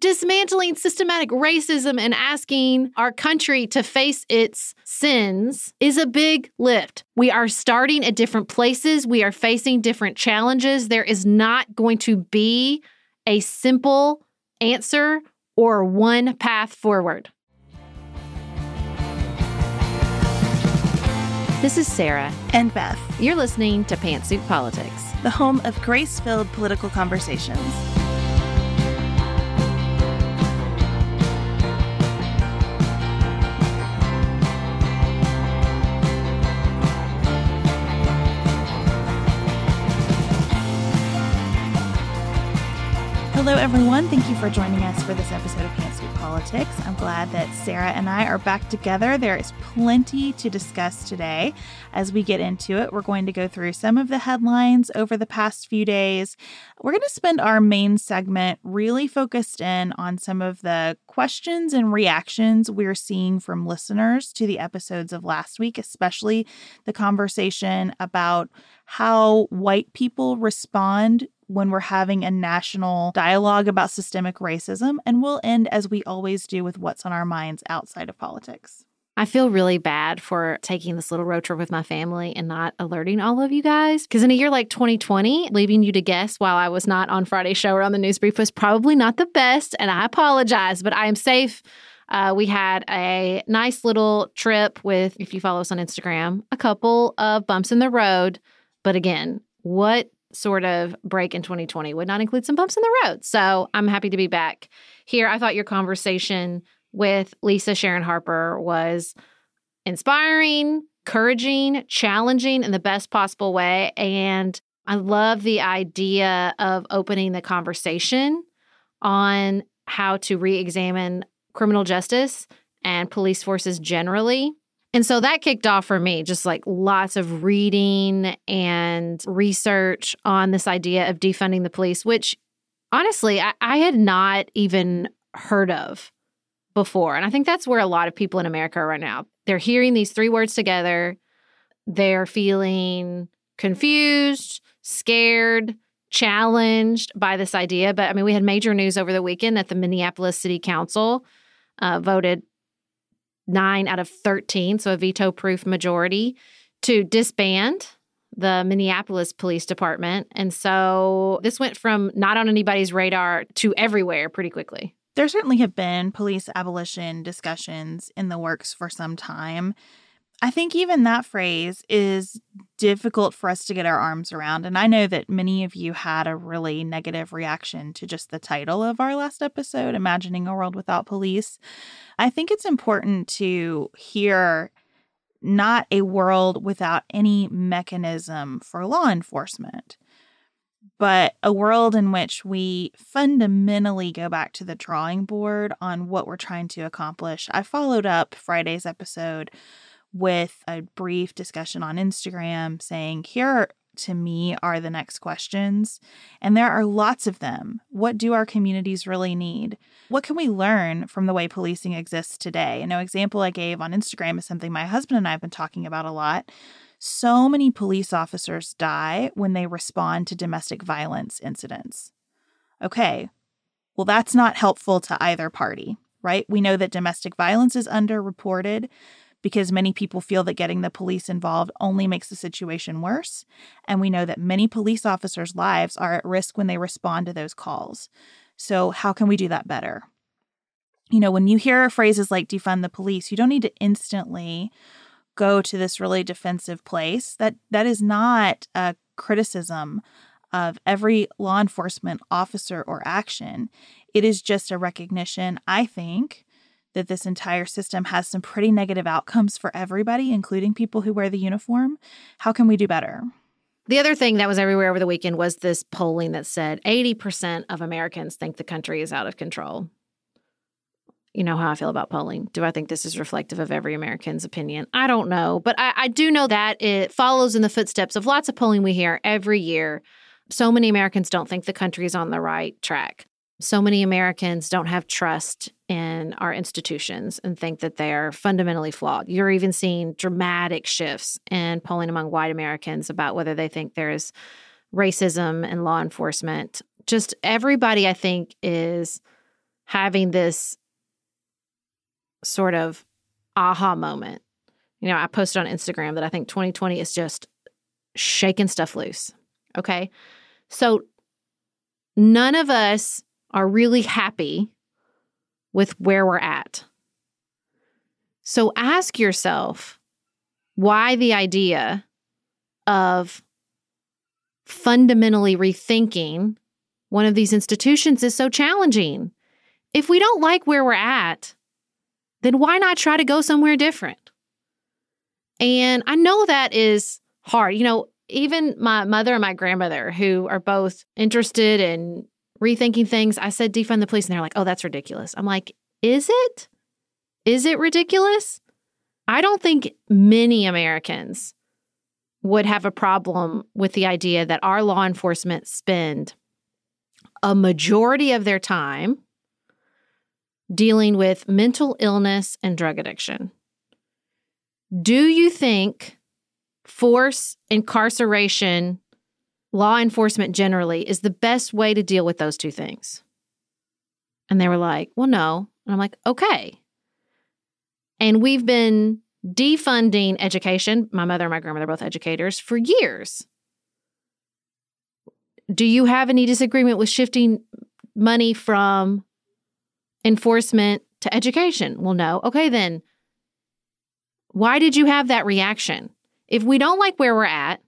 Dismantling systematic racism and asking our country to face its sins is a big lift. We are starting at different places, we are facing different challenges. There is not going to be a simple answer or one path forward. This is Sarah and Beth. You're listening to Pantsuit Politics, the home of grace filled political conversations. Hello, everyone. Thank you for joining us for this episode of Pantsuit Politics. I'm glad that Sarah and I are back together. There is plenty to discuss today. As we get into it, we're going to go through some of the headlines over the past few days. We're going to spend our main segment really focused in on some of the questions and reactions we're seeing from listeners to the episodes of last week, especially the conversation about how white people respond when we're having a national dialogue about systemic racism. And we'll end, as we always do, with what's on our minds outside of politics. I feel really bad for taking this little road trip with my family and not alerting all of you guys. Because in a year like 2020, leaving you to guess while I was not on Friday show or on the news brief was probably not the best. And I apologize, but I am safe. Uh, we had a nice little trip with, if you follow us on Instagram, a couple of bumps in the road. But again, what sort of break in 2020 would not include some bumps in the road. So I'm happy to be back here. I thought your conversation with Lisa Sharon Harper was inspiring, encouraging, challenging in the best possible way. And I love the idea of opening the conversation on how to re examine criminal justice and police forces generally and so that kicked off for me, just like lots of reading and research on this idea of defunding the police, which honestly, I, I, had not even heard of before. And I think that's where a lot of people in America are right now. They're hearing these three words together, they're feeling confused, scared, challenged by this idea. But I mean, we had major news over the weekend that the Minneapolis City Council uh, voted nine out of 13, so a veto proof majority, to disband the Minneapolis Police Department. And so this went from not on anybody's radar to everywhere pretty quickly. There certainly have been police abolition discussions in the works for some time. I think even that phrase is difficult for us to get our arms around. And I know that many of you had a really negative reaction to just the title of our last episode, Imagining a World Without Police. I think it's important to hear not a world without any mechanism for law enforcement, but a world in which we fundamentally go back to the drawing board on what we're trying to accomplish. I followed up Friday's episode with a brief discussion on Instagram saying, here to me are the next questions. And there are lots of them. What do our communities really need? What can we learn from the way policing exists today? And an example I gave on Instagram is something my husband and I have been talking about a lot. So many police officers die when they respond to domestic violence incidents. Okay, well, that's not helpful to either party, right? We know that domestic violence is underreported because many people feel that getting the police involved only makes the situation worse. And we know that many police officers' lives are at risk when they respond to those calls. So, how can we do that better? You know, when you hear phrases like defund the police, you don't need to instantly go to this really defensive place. That that is not a criticism of every law enforcement officer or action. It is just a recognition, I think, that this entire system has some pretty negative outcomes for everybody, including people who wear the uniform. How can we do better? The other thing that was everywhere over the weekend was this polling that said 80% of Americans think the country is out of control. You know how I feel about polling. Do I think this is reflective of every American's opinion? I don't know. But I, I do know that it follows in the footsteps of lots of polling we hear every year. So many Americans don't think the country is on the right track so many Americans don't have trust in our institutions and think that they are fundamentally flawed. You're even seeing dramatic shifts in polling among white Americans about whether they think there's racism in law enforcement. Just everybody, I think, is having this sort of aha moment. You know, I posted on Instagram that I think 2020 is just shaking stuff loose. Okay. So none of us are really happy with where we're at. So ask yourself why the idea of fundamentally rethinking one of these institutions is so challenging. If we don't like where we're at, then why not try to go somewhere different? And I know that is hard. You know, even my mother and my grandmother, who are both interested in rethinking things. I said defund the police, and they're like, oh, that's ridiculous. I'm like, is it? Is it ridiculous? I don't think many Americans would have a problem with the idea that our law enforcement spend a majority of their time dealing with mental illness and drug addiction. Do you think force incarceration law enforcement generally is the best way to deal with those two things. And they were like, well, no. And I'm like, okay. And we've been defunding education. My mother and my grandmother are both educators for years. Do you have any disagreement with shifting money from enforcement to education? Well, no. Okay, then why did you have that reaction? If we don't like where we're at,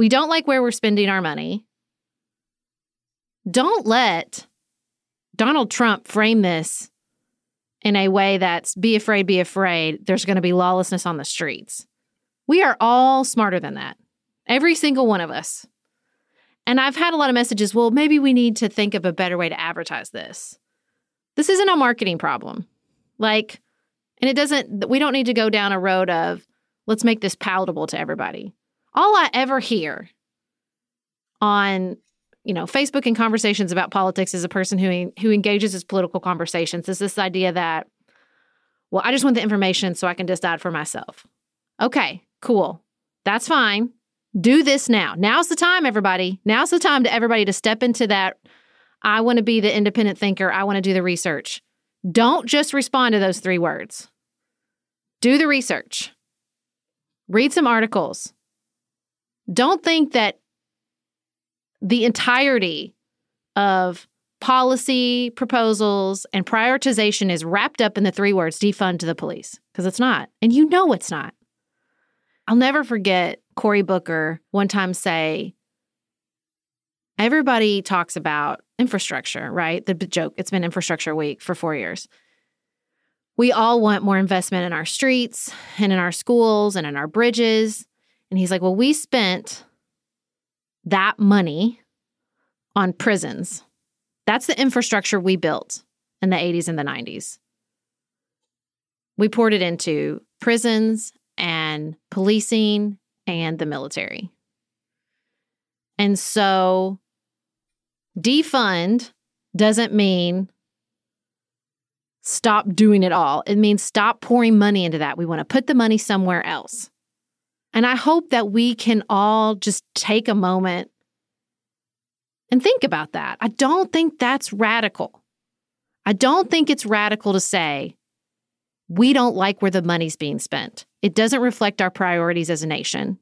we don't like where we're spending our money. Don't let Donald Trump frame this in a way that's be afraid, be afraid. There's going to be lawlessness on the streets. We are all smarter than that. Every single one of us. And I've had a lot of messages well, maybe we need to think of a better way to advertise this. This isn't a marketing problem. Like, and it doesn't, we don't need to go down a road of let's make this palatable to everybody all I ever hear on you know Facebook and conversations about politics as a person who who engages in political conversations is this idea that well I just want the information so I can decide for myself. Okay, cool. That's fine. Do this now. Now's the time everybody. Now's the time to everybody to step into that I want to be the independent thinker. I want to do the research. Don't just respond to those three words. Do the research. Read some articles don't think that the entirety of policy proposals and prioritization is wrapped up in the three words defund the police because it's not. And you know it's not. I'll never forget Cory Booker one time say, Everybody talks about infrastructure, right? The joke, it's been infrastructure week for four years. We all want more investment in our streets and in our schools and in our bridges. And he's like, Well, we spent that money on prisons. That's the infrastructure we built in the 80s and the 90s. We poured it into prisons and policing and the military. And so defund doesn't mean stop doing it all. It means stop pouring money into that. We want to put the money somewhere else. And I hope that we can all just take a moment and think about that. I don't think that's radical. I don't think it's radical to say we don't like where the money's being spent. It doesn't reflect our priorities as a nation.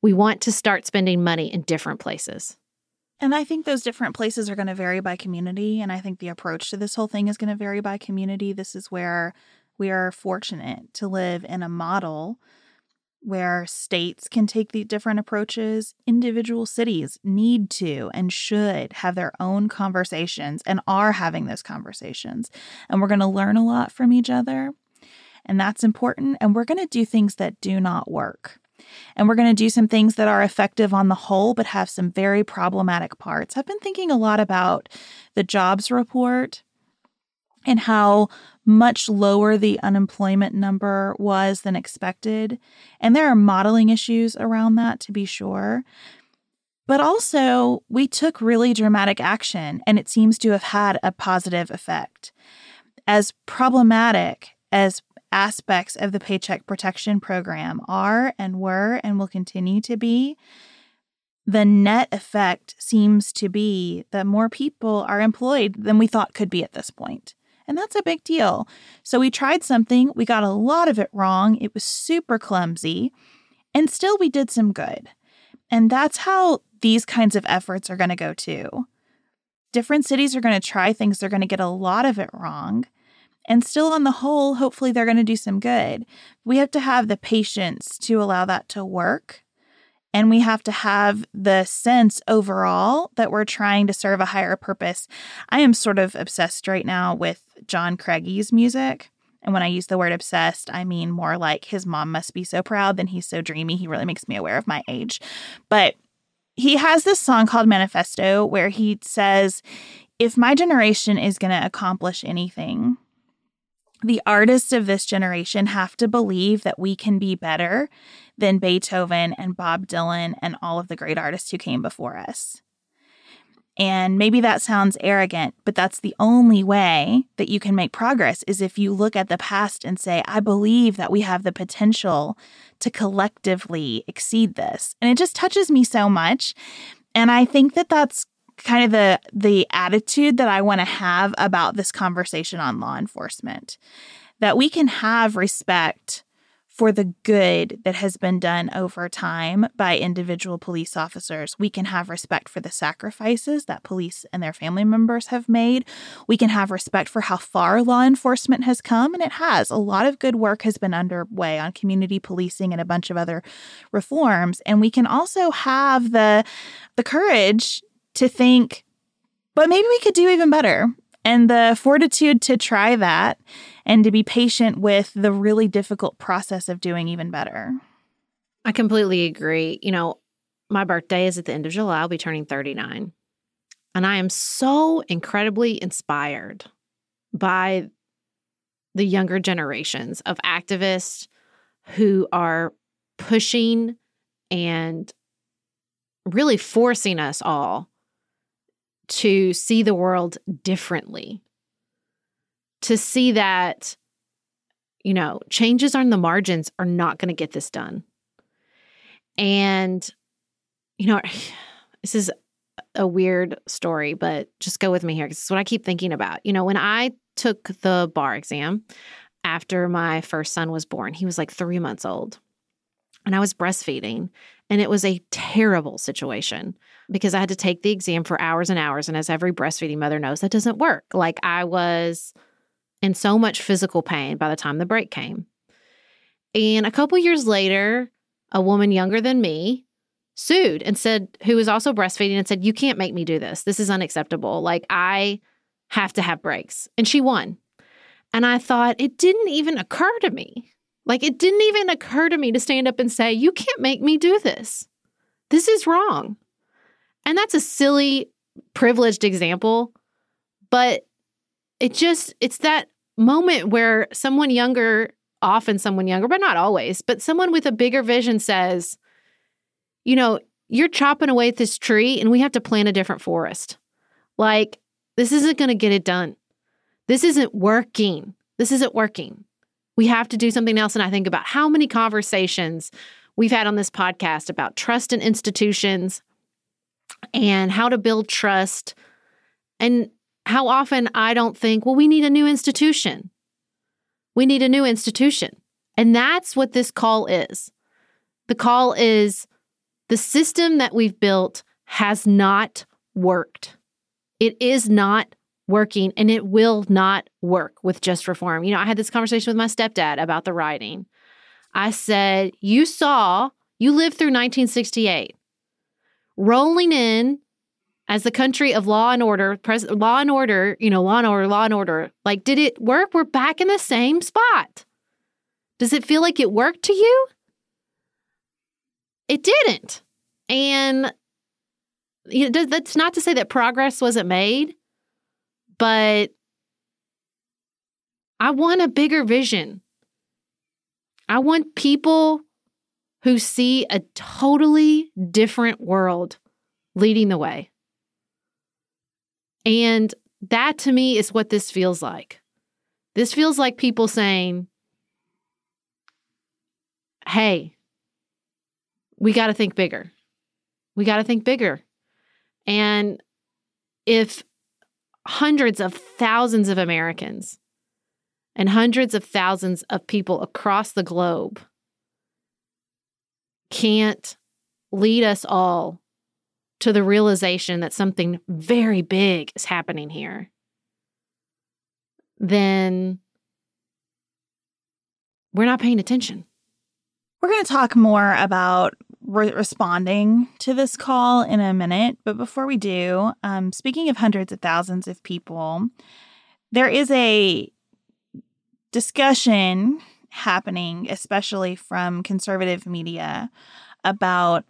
We want to start spending money in different places. And I think those different places are going to vary by community. And I think the approach to this whole thing is going to vary by community. This is where we are fortunate to live in a model where states can take the different approaches. Individual cities need to and should have their own conversations and are having those conversations. And we're going to learn a lot from each other. And that's important. And we're going to do things that do not work. And we're going to do some things that are effective on the whole, but have some very problematic parts. I've been thinking a lot about the jobs report and how much lower the unemployment number was than expected. And there are modeling issues around that, to be sure. But also, we took really dramatic action, and it seems to have had a positive effect. As problematic as aspects of the Paycheck Protection Program are and were and will continue to be, the net effect seems to be that more people are employed than we thought could be at this point. And that's a big deal. So we tried something, we got a lot of it wrong, it was super clumsy, and still we did some good. And that's how these kinds of efforts are going to go too. Different cities are going to try things, they're going to get a lot of it wrong. And still, on the whole, hopefully they're going to do some good. We have to have the patience to allow that to work. And we have to have the sense overall that we're trying to serve a higher purpose. I am sort of obsessed right now with John Craigie's music. And when I use the word obsessed, I mean more like his mom must be so proud, then he's so dreamy. He really makes me aware of my age. But he has this song called Manifesto where he says, If my generation is going to accomplish anything, the artists of this generation have to believe that we can be better than Beethoven and Bob Dylan and all of the great artists who came before us. And maybe that sounds arrogant, but that's the only way that you can make progress is if you look at the past and say, I believe that we have the potential to collectively exceed this. And it just touches me so much. And I think that that's kind of the the attitude that I want to have about this conversation on law enforcement that we can have respect for the good that has been done over time by individual police officers. We can have respect for the sacrifices that police and their family members have made. We can have respect for how far law enforcement has come, and it has. A lot of good work has been underway on community policing and a bunch of other reforms. And we can also have the the courage to think, but maybe we could do even better. And the fortitude to try that and to be patient with the really difficult process of doing even better. I completely agree. You know, my birthday is at the end of July. I'll be turning 39. And I am so incredibly inspired by the younger generations of activists who are pushing and really forcing us all to see the world differently, to see that, you know, changes on the margins are not going to get this done. And, you know, this is a weird story, but just go with me here because it's what I keep thinking about. You know, when I took the bar exam after my first son was born, he was like three months old. And I was breastfeeding. And it was a terrible situation because I had to take the exam for hours and hours. And as every breastfeeding mother knows, that doesn't work. Like I was in so much physical pain by the time the break came. And a couple years later, a woman younger than me sued and said, who was also breastfeeding, and said, You can't make me do this. This is unacceptable. Like, I have to have breaks. And she won. And I thought, it didn't even occur to me like it didn't even occur to me to stand up and say, You can't make me do this. This is wrong. And that's a silly, privileged example, but it just, it's that moment where someone younger, often someone younger, but not always, but someone with a bigger vision says, You know, you're chopping away at this tree and we have to plant a different forest. Like, this isn't going to get it done. This isn't working. This isn't working. We have to do something else. And I think about how many conversations we've had on this podcast about trust in institutions and how to build trust. And how often I don't think, well, we need a new institution. We need a new institution. And that's what this call is. The call is the system that we've built has not worked. It is not working and it will not work with just reform. You know, I had this conversation with my stepdad about the writing. I said, You saw, you lived through 1968, rolling in as the country of law and order, pres- law and order, you know, law and order, law and order. Like, did it work? We're back in the same spot. Does it feel like it worked to you? It didn't. And you know, that's not to say that progress wasn't made, but I want a bigger vision. I want people who see a totally different world leading the way. And that to me is what this feels like. This feels like people saying, hey, we got to think bigger. We got to think bigger. And if hundreds of thousands of Americans and hundreds of thousands of people across the globe can't lead us all to the realization that something very big is happening here, then we're not paying attention. We're going to talk more about re- responding to this call in a minute. But before we do, um, speaking of hundreds of thousands of people, there is a discussion happening, especially from conservative media, about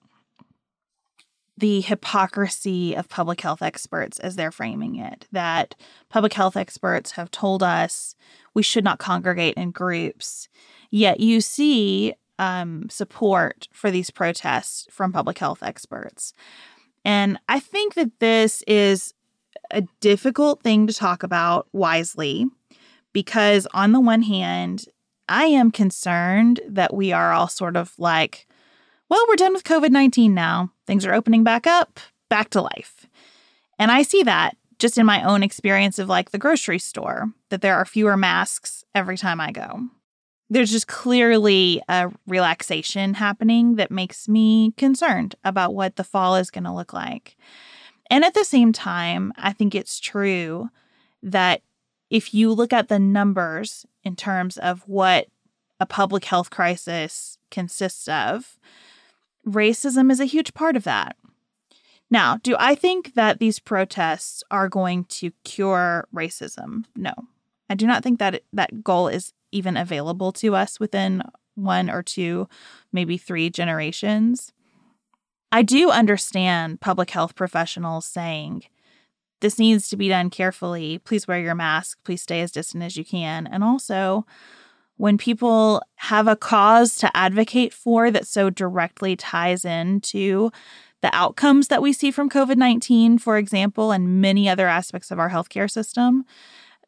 the hypocrisy of public health experts as they're framing it. That public health experts have told us we should not congregate in groups. Yet you see um, support for these protests from public health experts. And I think that this is a difficult thing to talk about wisely because, on the one hand, I am concerned that we are all sort of like, well, we're done with COVID 19 now. Things are opening back up, back to life. And I see that just in my own experience of like the grocery store, that there are fewer masks every time I go there's just clearly a relaxation happening that makes me concerned about what the fall is going to look like. And at the same time, I think it's true that if you look at the numbers in terms of what a public health crisis consists of, racism is a huge part of that. Now, do I think that these protests are going to cure racism? No. I do not think that that goal is even available to us within one or two, maybe three generations. I do understand public health professionals saying, this needs to be done carefully. Please wear your mask. Please stay as distant as you can. And also, when people have a cause to advocate for that so directly ties into the outcomes that we see from COVID 19, for example, and many other aspects of our healthcare system,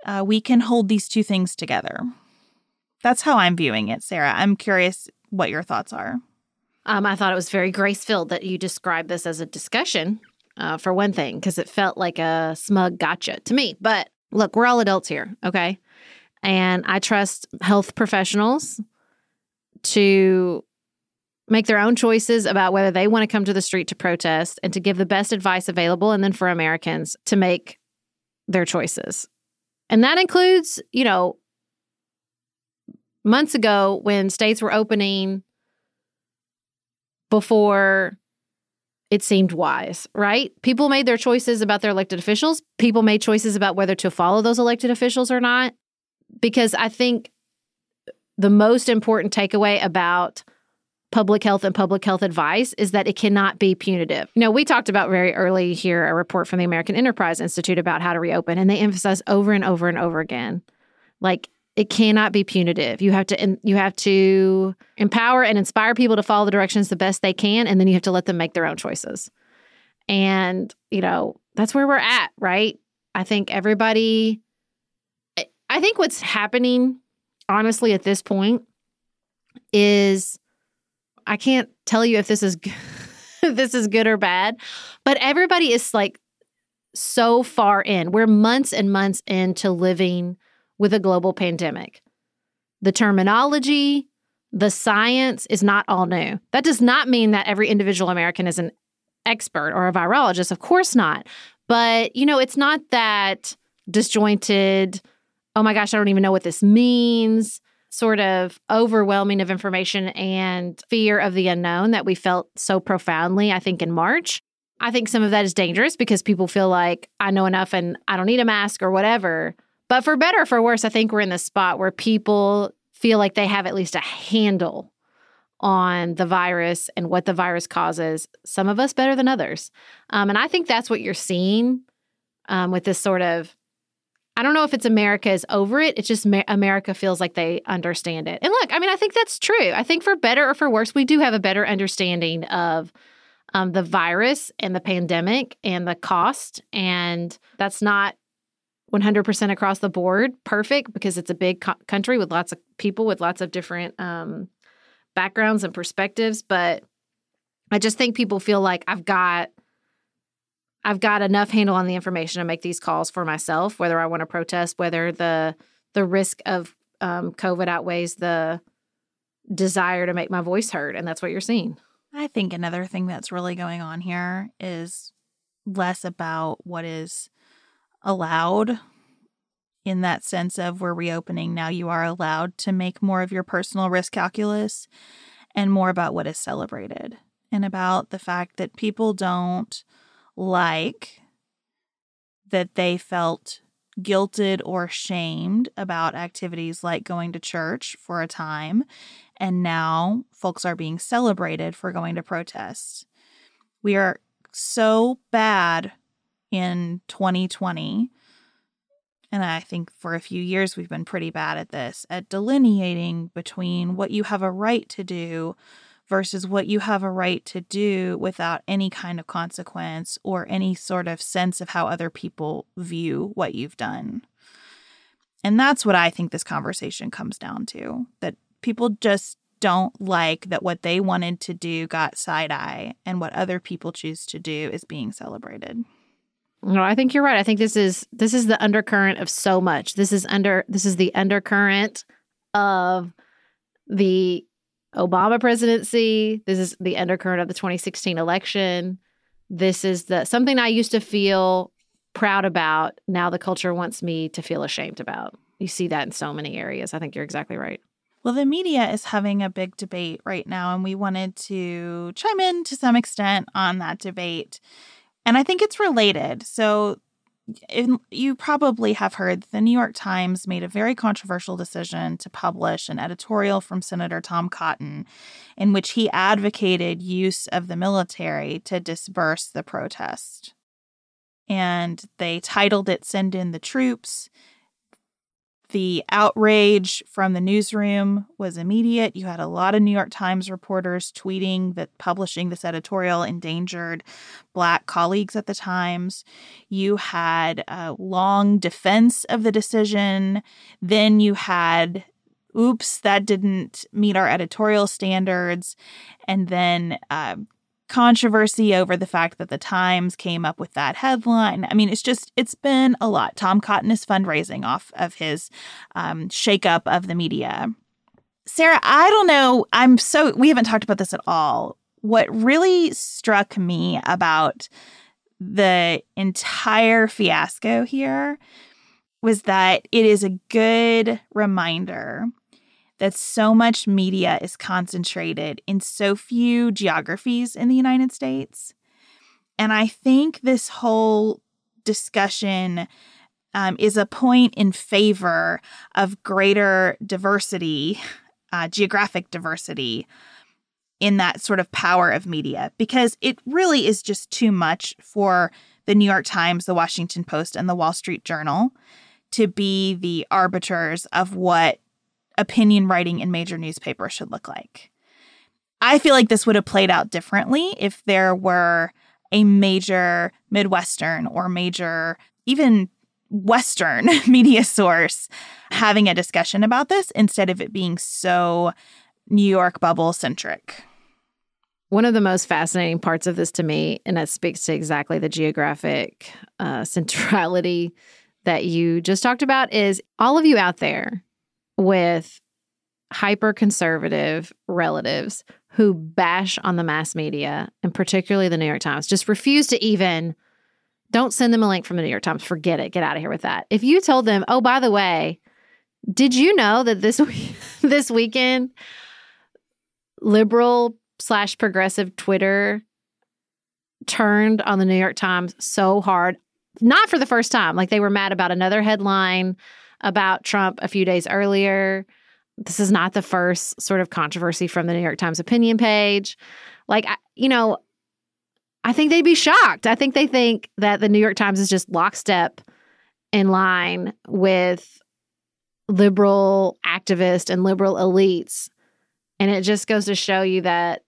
uh, we can hold these two things together. That's how I'm viewing it, Sarah. I'm curious what your thoughts are. Um, I thought it was very grace filled that you described this as a discussion, uh, for one thing, because it felt like a smug gotcha to me. But look, we're all adults here, okay? And I trust health professionals to make their own choices about whether they want to come to the street to protest and to give the best advice available, and then for Americans to make their choices. And that includes, you know, months ago when states were opening before it seemed wise, right? People made their choices about their elected officials. People made choices about whether to follow those elected officials or not. Because I think the most important takeaway about public health and public health advice is that it cannot be punitive. You know, we talked about very early here a report from the American Enterprise Institute about how to reopen, and they emphasize over and over and over again like it cannot be punitive. You have to you have to empower and inspire people to follow the directions the best they can and then you have to let them make their own choices. And, you know, that's where we're at, right? I think everybody I think what's happening honestly at this point is I can't tell you if this is if this is good or bad, but everybody is like so far in. We're months and months into living with a global pandemic. The terminology, the science is not all new. That does not mean that every individual American is an expert or a virologist. Of course not. But, you know, it's not that disjointed, oh my gosh, I don't even know what this means, sort of overwhelming of information and fear of the unknown that we felt so profoundly, I think, in March. I think some of that is dangerous because people feel like I know enough and I don't need a mask or whatever. But for better or for worse, I think we're in the spot where people feel like they have at least a handle on the virus and what the virus causes. Some of us better than others. Um, and I think that's what you're seeing um, with this sort of. I don't know if it's America is over it. It's just America feels like they understand it. And look, I mean, I think that's true. I think for better or for worse, we do have a better understanding of um, the virus and the pandemic and the cost. And that's not 100% across the board perfect because it's a big co- country with lots of people with lots of different um, backgrounds and perspectives but i just think people feel like i've got i've got enough handle on the information to make these calls for myself whether i want to protest whether the the risk of um, covid outweighs the desire to make my voice heard and that's what you're seeing. I think another thing that's really going on here is less about what is allowed in that sense of we're reopening now you are allowed to make more of your personal risk calculus and more about what is celebrated and about the fact that people don't like that they felt guilted or shamed about activities like going to church for a time and now folks are being celebrated for going to protest. We are so bad in 2020. And I think for a few years we've been pretty bad at this, at delineating between what you have a right to do versus what you have a right to do without any kind of consequence or any sort of sense of how other people view what you've done. And that's what I think this conversation comes down to that people just don't like that what they wanted to do got side eye and what other people choose to do is being celebrated. No, I think you're right. I think this is this is the undercurrent of so much. This is under this is the undercurrent of the Obama presidency. This is the undercurrent of the 2016 election. This is the something I used to feel proud about. Now the culture wants me to feel ashamed about. You see that in so many areas. I think you're exactly right. Well, the media is having a big debate right now, and we wanted to chime in to some extent on that debate. And I think it's related. So in, you probably have heard the New York Times made a very controversial decision to publish an editorial from Senator Tom Cotton in which he advocated use of the military to disperse the protest. And they titled it Send in the Troops. The outrage from the newsroom was immediate. You had a lot of New York Times reporters tweeting that publishing this editorial endangered Black colleagues at the Times. You had a long defense of the decision. Then you had oops, that didn't meet our editorial standards. And then uh, controversy over the fact that the Times came up with that headline. I mean, it's just, it's been a lot. Tom Cotton is fundraising off of his um, shakeup of the media. Sarah, I don't know. I'm so, we haven't talked about this at all. What really struck me about the entire fiasco here was that it is a good reminder that so much media is concentrated in so few geographies in the United States. And I think this whole discussion um, is a point in favor of greater diversity, uh, geographic diversity in that sort of power of media, because it really is just too much for the New York Times, the Washington Post, and the Wall Street Journal to be the arbiters of what opinion writing in major newspapers should look like. I feel like this would have played out differently if there were a major Midwestern or major, even Western media source having a discussion about this instead of it being so New York bubble centric. One of the most fascinating parts of this to me, and that speaks to exactly the geographic uh, centrality that you just talked about, is all of you out there with hyper conservative relatives who bash on the mass media and particularly the New York Times, just refuse to even don't send them a link from the New York Times. Forget it. Get out of here with that. If you told them, "Oh, by the way, did you know that this week, this weekend liberal slash progressive Twitter turned on the New York Times so hard, not for the first time. Like they were mad about another headline about Trump a few days earlier. This is not the first sort of controversy from the New York Times opinion page. Like, you know, I think they'd be shocked. I think they think that the New York Times is just lockstep in line with liberal activists and liberal elites. And it just goes to show you that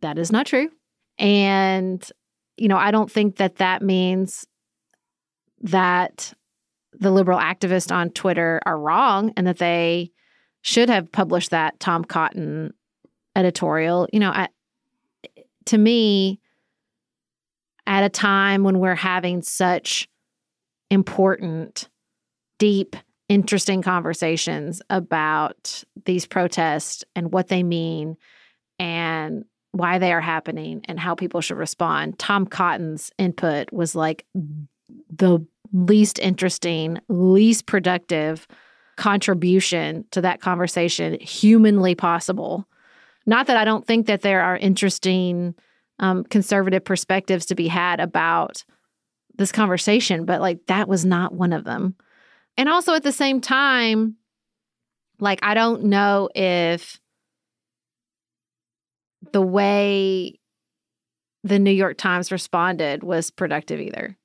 that is not true. And, you know, I don't think that that means that the liberal activists on Twitter are wrong and that they should have published that Tom Cotton editorial. You know, I, to me, at a time when we're having such important, deep, interesting conversations about these protests and what they mean and why they are happening and how people should respond. Tom Cotton's input was like the least interesting, least productive contribution to that conversation humanly possible. Not that I don't think that there are interesting um, conservative perspectives to be had about this conversation, but like that was not one of them. And also at the same time, like I don't know if the way the New York Times responded was productive either.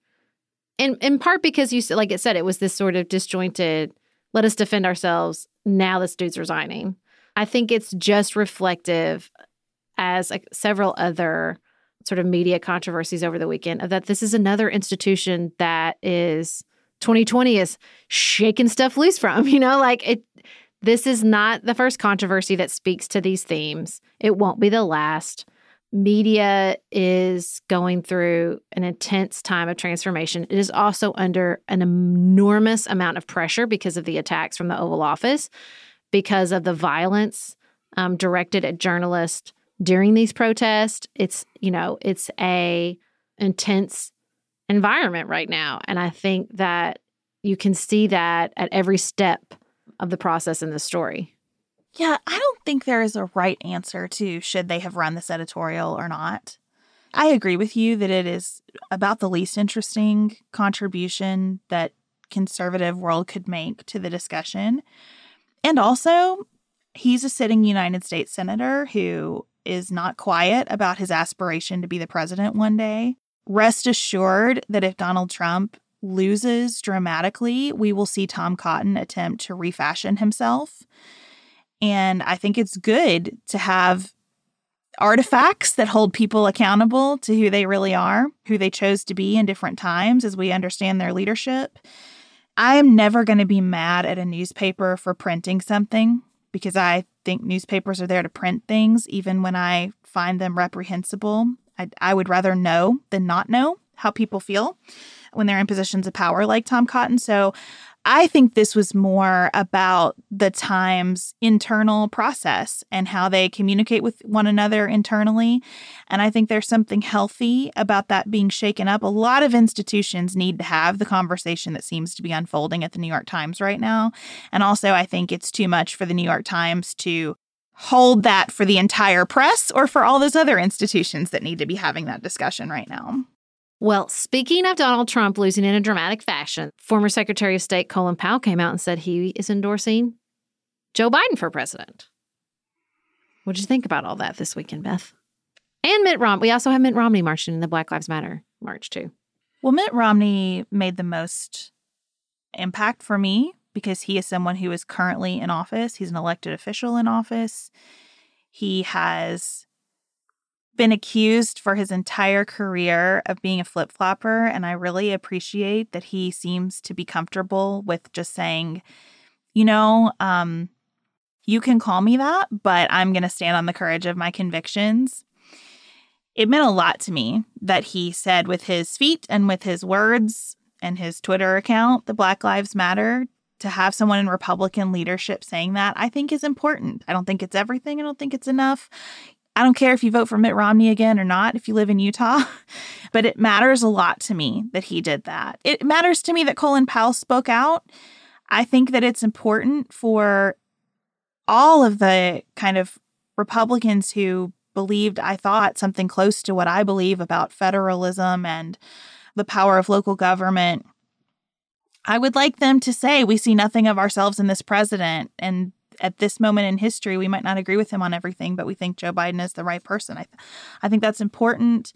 In in part because you like it said it was this sort of disjointed let us defend ourselves now this dude's resigning. I think it's just reflective as like several other sort of media controversies over the weekend of that this is another institution that is 2020 is shaking stuff loose from, you know, like it this is not the first controversy that speaks to these themes. It won't be the last. Media is going through an intense time of transformation. It is also under an enormous amount of pressure because of the attacks from the Oval Office, because of the violence um, directed at journalists during these protests. It's you know it's a intense environment right now, and I think that you can see that at every step of the process in the story. Yeah, I don't think there is a right answer to should they have run this editorial or not. I agree with you that it is about the least interesting contribution that conservative world could make to the discussion. And also, he's a sitting United States senator who is not quiet about his aspiration to be the president one day. Rest assured that if Donald Trump loses dramatically, we will see Tom Cotton attempt to refashion himself. And I think it's good to have artifacts that hold people accountable to who they really are, who they chose to be in different times as we understand their leadership. I am never going to be mad at a newspaper for printing something because I think newspapers are there to print things, even when I find them reprehensible. I, I would rather know than not know how people feel when they're in positions of power like Tom Cotton. So I think this was more about the Times' internal process and how they communicate with one another internally. And I think there's something healthy about that being shaken up. A lot of institutions need to have the conversation that seems to be unfolding at the New York Times right now. And also, I think it's too much for the New York Times to hold that for the entire press or for all those other institutions that need to be having that discussion right now. Well, speaking of Donald Trump losing in a dramatic fashion, former Secretary of State Colin Powell came out and said he is endorsing Joe Biden for president. What did you think about all that this weekend, Beth? And Mitt Romney. We also have Mitt Romney marching in the Black Lives Matter march, too. Well, Mitt Romney made the most impact for me because he is someone who is currently in office. He's an elected official in office. He has been accused for his entire career of being a flip flopper, and I really appreciate that he seems to be comfortable with just saying, you know, um, you can call me that, but I'm going to stand on the courage of my convictions. It meant a lot to me that he said with his feet and with his words and his Twitter account that Black Lives Matter. To have someone in Republican leadership saying that, I think is important. I don't think it's everything. I don't think it's enough. I don't care if you vote for Mitt Romney again or not, if you live in Utah, but it matters a lot to me that he did that. It matters to me that Colin Powell spoke out. I think that it's important for all of the kind of Republicans who believed, I thought, something close to what I believe about federalism and the power of local government. I would like them to say, we see nothing of ourselves in this president and at this moment in history, we might not agree with him on everything, but we think Joe Biden is the right person. I, th- I think that's important.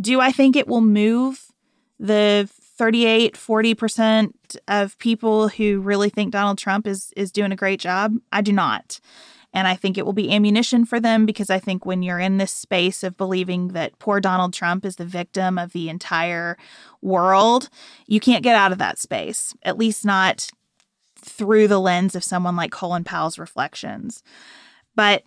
Do I think it will move the 38, 40% of people who really think Donald Trump is, is doing a great job? I do not. And I think it will be ammunition for them because I think when you're in this space of believing that poor Donald Trump is the victim of the entire world, you can't get out of that space, at least not through the lens of someone like Colin Powell's reflections. But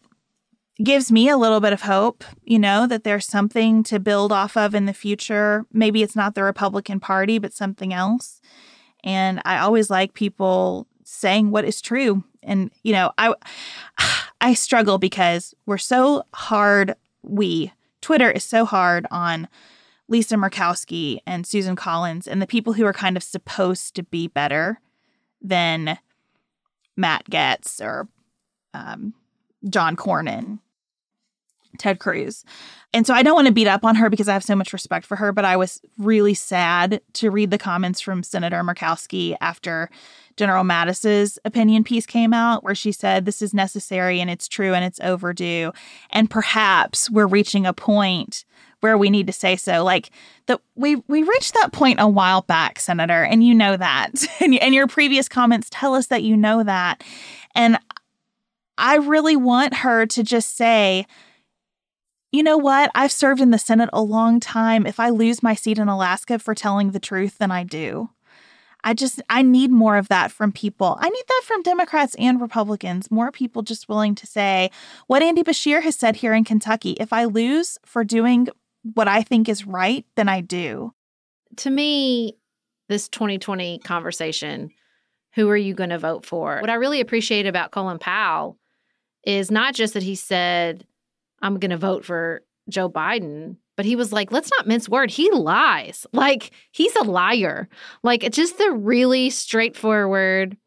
gives me a little bit of hope, you know, that there's something to build off of in the future. Maybe it's not the Republican Party, but something else. And I always like people saying what is true. And you know, I I struggle because we're so hard we Twitter is so hard on Lisa Murkowski and Susan Collins and the people who are kind of supposed to be better than Matt Gaetz or um, John Cornyn, Ted Cruz. And so I don't want to beat up on her because I have so much respect for her, but I was really sad to read the comments from Senator Murkowski after General Mattis's opinion piece came out, where she said this is necessary and it's true and it's overdue. And perhaps we're reaching a point where we need to say so. Like that we we reached that point a while back, Senator, and you know that. and, and your previous comments tell us that you know that. And I really want her to just say, you know what? I've served in the Senate a long time. If I lose my seat in Alaska for telling the truth, then I do. I just I need more of that from people. I need that from Democrats and Republicans. More people just willing to say what Andy Beshear has said here in Kentucky. If I lose for doing what I think is right, then I do. To me, this 2020 conversation, who are you going to vote for? What I really appreciate about Colin Powell is not just that he said, I'm going to vote for Joe Biden, but he was like, let's not mince word. He lies. Like, he's a liar. Like, it's just the really straightforward,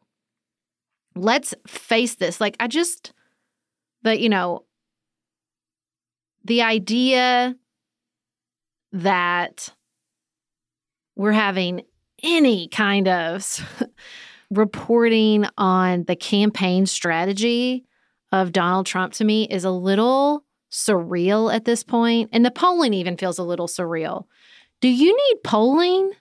let's face this. Like, I just, but, you know, the idea that we're having any kind of reporting on the campaign strategy of Donald Trump to me is a little surreal at this point, and the polling even feels a little surreal. Do you need polling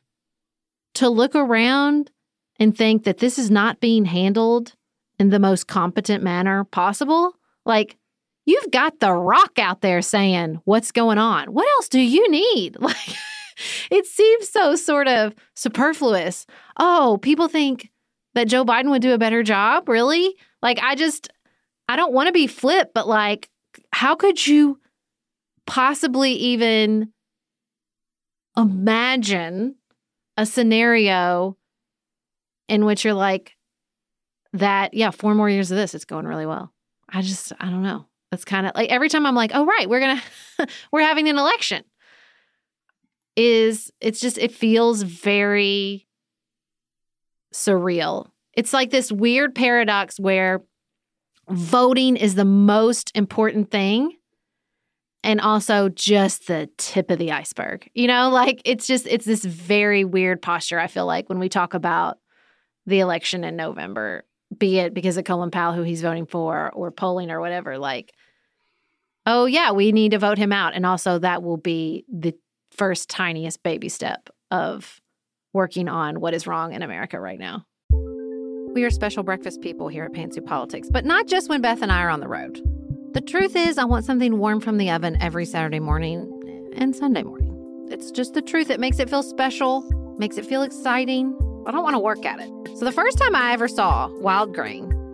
to look around and think that this is not being handled in the most competent manner possible? Like, You've got The Rock out there saying, What's going on? What else do you need? Like, it seems so sort of superfluous. Oh, people think that Joe Biden would do a better job? Really? Like, I just, I don't want to be flip, but like, how could you possibly even imagine a scenario in which you're like, that, yeah, four more years of this, it's going really well. I just, I don't know. It's kind of like every time I'm like, oh, right, we're to, we're having an election. Is it's just, it feels very surreal. It's like this weird paradox where voting is the most important thing and also just the tip of the iceberg. You know, like it's just it's this very weird posture I feel like when we talk about the election in November, be it because of Colin Powell who he's voting for or polling or whatever, like oh yeah, we need to vote him out and also that will be the first tiniest baby step of working on what is wrong in America right now. We are special breakfast people here at Pantsuit Politics, but not just when Beth and I are on the road. The truth is, I want something warm from the oven every Saturday morning and Sunday morning. It's just the truth. It makes it feel special, makes it feel exciting. I don't want to work at it. So, the first time I ever saw Wildgrain,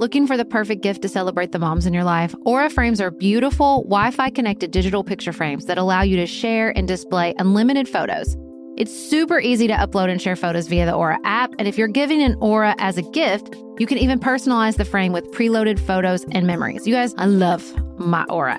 Looking for the perfect gift to celebrate the moms in your life? Aura frames are beautiful, Wi Fi connected digital picture frames that allow you to share and display unlimited photos. It's super easy to upload and share photos via the Aura app, and if you're giving an Aura as a gift, you can even personalize the frame with preloaded photos and memories. You guys, I love my Aura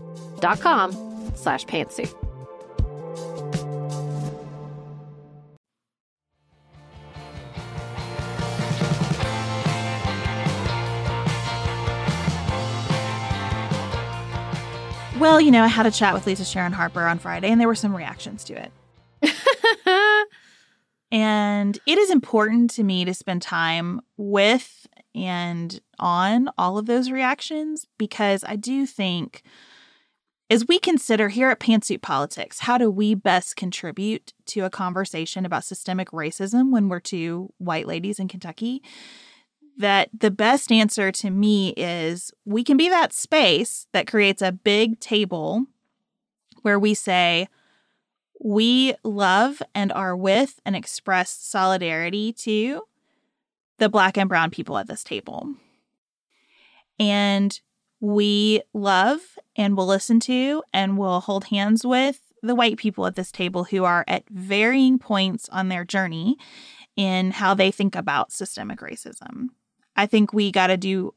dot com slash pantsuit. Well, you know, I had a chat with Lisa Sharon Harper on Friday, and there were some reactions to it. and it is important to me to spend time with and on all of those reactions because I do think as we consider here at Pantsuit Politics, how do we best contribute to a conversation about systemic racism when we're two white ladies in Kentucky? that the best answer to me is we can be that space that creates a big table where we say, we love and are with and express solidarity to the Black and Brown people at this table. And we love and will listen to and will hold hands with the white people at this table who are at varying points on their journey in how they think about systemic racism. I think we got to do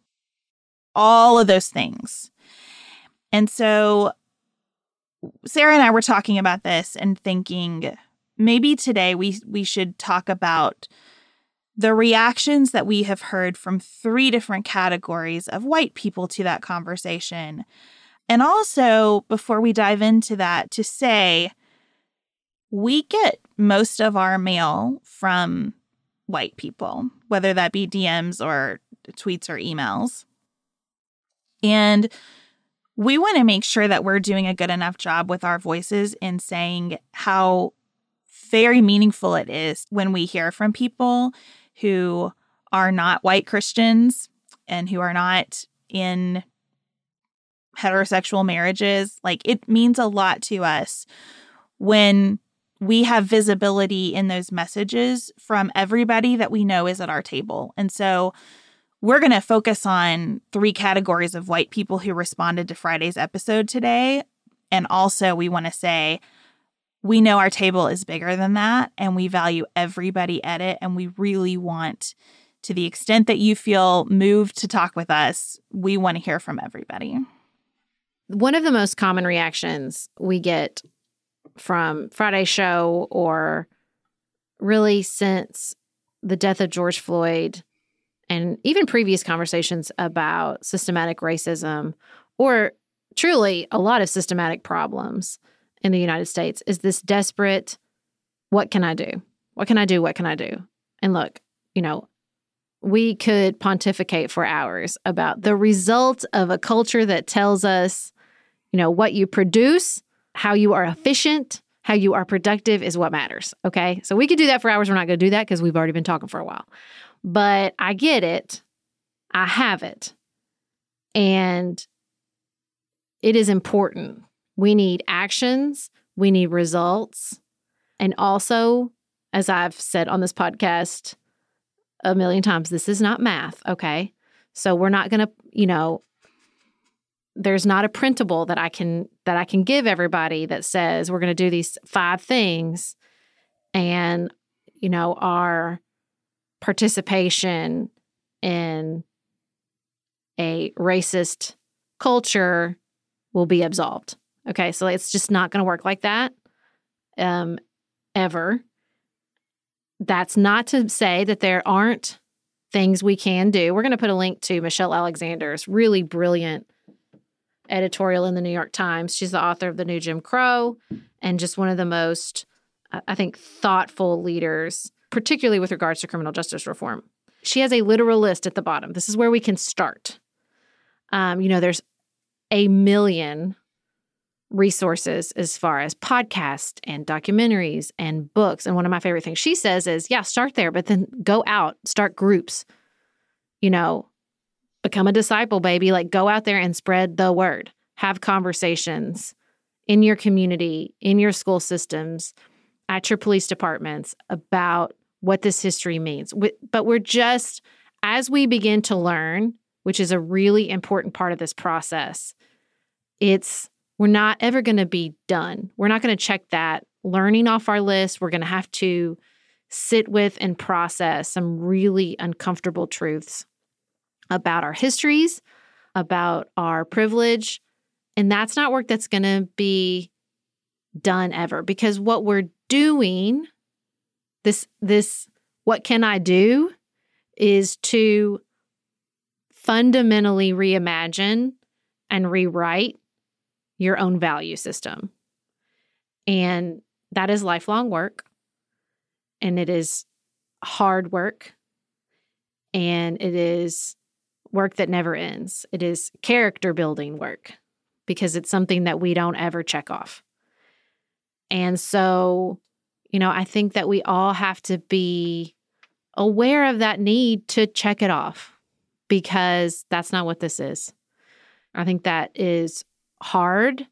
all of those things. And so Sarah and I were talking about this and thinking maybe today we we should talk about the reactions that we have heard from three different categories of white people to that conversation. And also, before we dive into that, to say we get most of our mail from white people, whether that be DMs or tweets or emails. And we want to make sure that we're doing a good enough job with our voices in saying how very meaningful it is when we hear from people who are not white Christians and who are not in heterosexual marriages. Like it means a lot to us when we have visibility in those messages from everybody that we know is at our table. And so we're going to focus on three categories of white people who responded to Friday's episode today. And also, we want to say, we know our table is bigger than that and we value everybody at it. And we really want, to the extent that you feel moved to talk with us, we want to hear from everybody. One of the most common reactions we get from friday show or really since the death of George Floyd and even previous conversations about systematic racism or truly a lot of systematic problems in the United States is this desperate what can I do? What can I do? What can I do? And look, you know, we could pontificate for hours about the result of a culture that tells us, you know, what you produce, how you are efficient, how you are productive is what matters. Okay. So we could do that for hours. We're not going to do that because we've already been talking for a while. But I get it. I have it. And it is important. We need actions, we need results. And also, as I've said on this podcast a million times, this is not math, okay? So we're not going to, you know, there's not a printable that I can that I can give everybody that says we're going to do these five things and you know our participation in a racist culture will be absolved. Okay, so it's just not going to work like that um, ever. That's not to say that there aren't things we can do. We're going to put a link to Michelle Alexander's really brilliant editorial in the New York Times. She's the author of The New Jim Crow and just one of the most, I think, thoughtful leaders, particularly with regards to criminal justice reform. She has a literal list at the bottom. This is where we can start. Um, you know, there's a million resources as far as podcasts and documentaries and books. And one of my favorite things she says is, yeah, start there, but then go out, start groups. You know, become a disciple, baby. Like go out there and spread the word. Have conversations in your community, in your school systems, at your police departments about what this history means. But we're just, as we begin to learn, which is a really important part of this process, it's we're not ever going to be done. We're not going to check that learning off our list. We're going to have to sit with and process some really uncomfortable truths about our histories, about our privilege. And that's not work that's going to be done ever because what we're doing this this what can I do is to fundamentally reimagine and rewrite your own value system. And that is lifelong work. And it is hard work. And it is work that never ends. It is character building work because it's something that we don't ever check off. And so, you know, I think that we all have to be aware of that need to check it off because that's not what this is. I think that is hard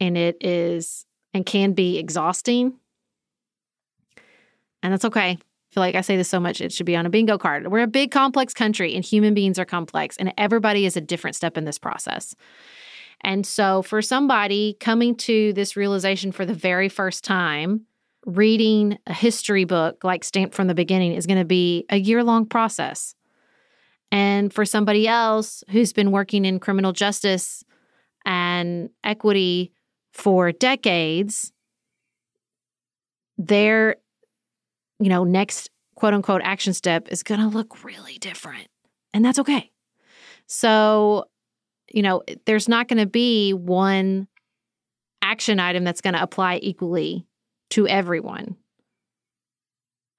and it is and can be exhausting. And that's okay I feel like I say this so much, it should be on a bingo card. We're a big, complex country, and human beings are complex, and everybody is a different step in this process. And so, for somebody coming to this realization for the very first time, reading a history book like Stamped from the Beginning is going to be a year long process. And for somebody else who's been working in criminal justice and equity for decades, their you know next quote unquote action step is going to look really different and that's okay. So you know there's not going to be one action item that's going to apply equally to everyone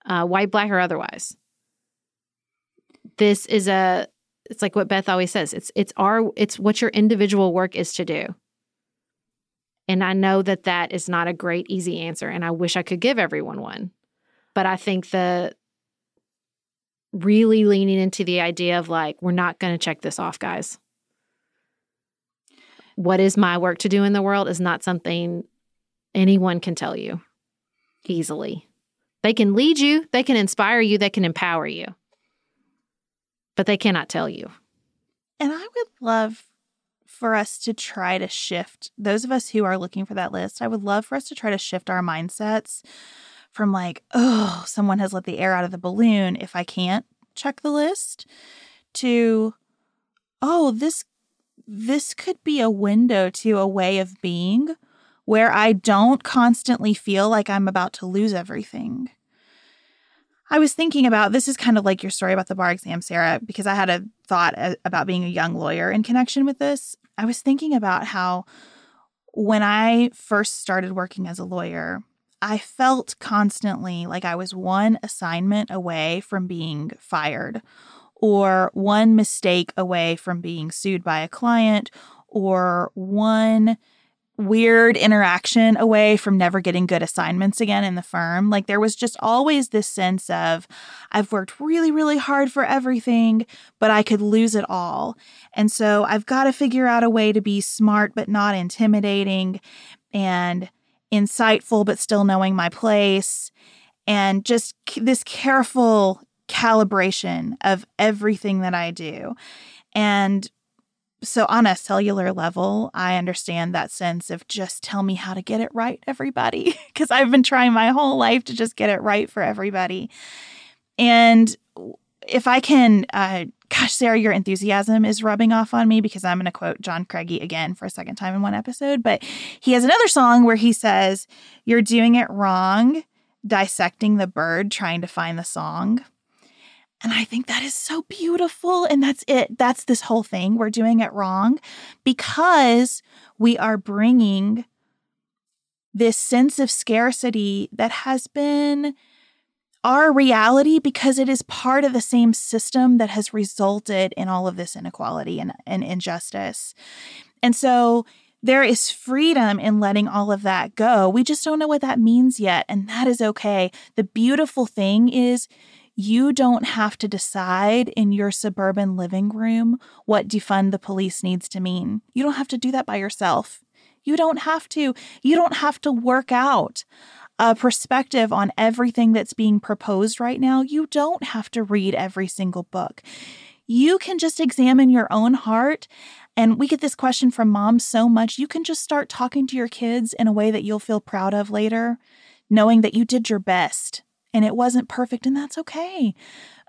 uh, white black or otherwise. This is a it's like what beth always says it's it's our it's what your individual work is to do and I know that that is not a great, easy answer. And I wish I could give everyone one. But I think the really leaning into the idea of like, we're not going to check this off, guys. What is my work to do in the world is not something anyone can tell you easily. They can lead you, they can inspire you, they can empower you, but they cannot tell you. And I would love for us to try to shift those of us who are looking for that list. I would love for us to try to shift our mindsets from like, oh, someone has let the air out of the balloon if I can't check the list to oh, this this could be a window to a way of being where I don't constantly feel like I'm about to lose everything. I was thinking about this is kind of like your story about the bar exam, Sarah, because I had a thought about being a young lawyer in connection with this. I was thinking about how when I first started working as a lawyer, I felt constantly like I was one assignment away from being fired, or one mistake away from being sued by a client, or one weird interaction away from never getting good assignments again in the firm. Like there was just always this sense of I've worked really, really hard for everything, but I could lose it all. And so I've got to figure out a way to be smart, but not intimidating and insightful, but still knowing my place. And just this careful calibration of everything that I do. And so on a cellular level, I understand that sense of just tell me how to get it right, everybody, because I've been trying my whole life to just get it right for everybody. And if I can, uh, gosh, Sarah, your enthusiasm is rubbing off on me because I'm going to quote John Craigie again for a second time in one episode. But he has another song where he says, You're doing it wrong, dissecting the bird, trying to find the song. And I think that is so beautiful. And that's it. That's this whole thing. We're doing it wrong because we are bringing this sense of scarcity that has been our reality because it is part of the same system that has resulted in all of this inequality and, and injustice. And so there is freedom in letting all of that go. We just don't know what that means yet. And that is okay. The beautiful thing is, you don't have to decide in your suburban living room what defund the police needs to mean. You don't have to do that by yourself. You don't have to. You don't have to work out a perspective on everything that's being proposed right now. You don't have to read every single book. You can just examine your own heart. And we get this question from moms so much. You can just start talking to your kids in a way that you'll feel proud of later, knowing that you did your best and it wasn't perfect, and that's okay.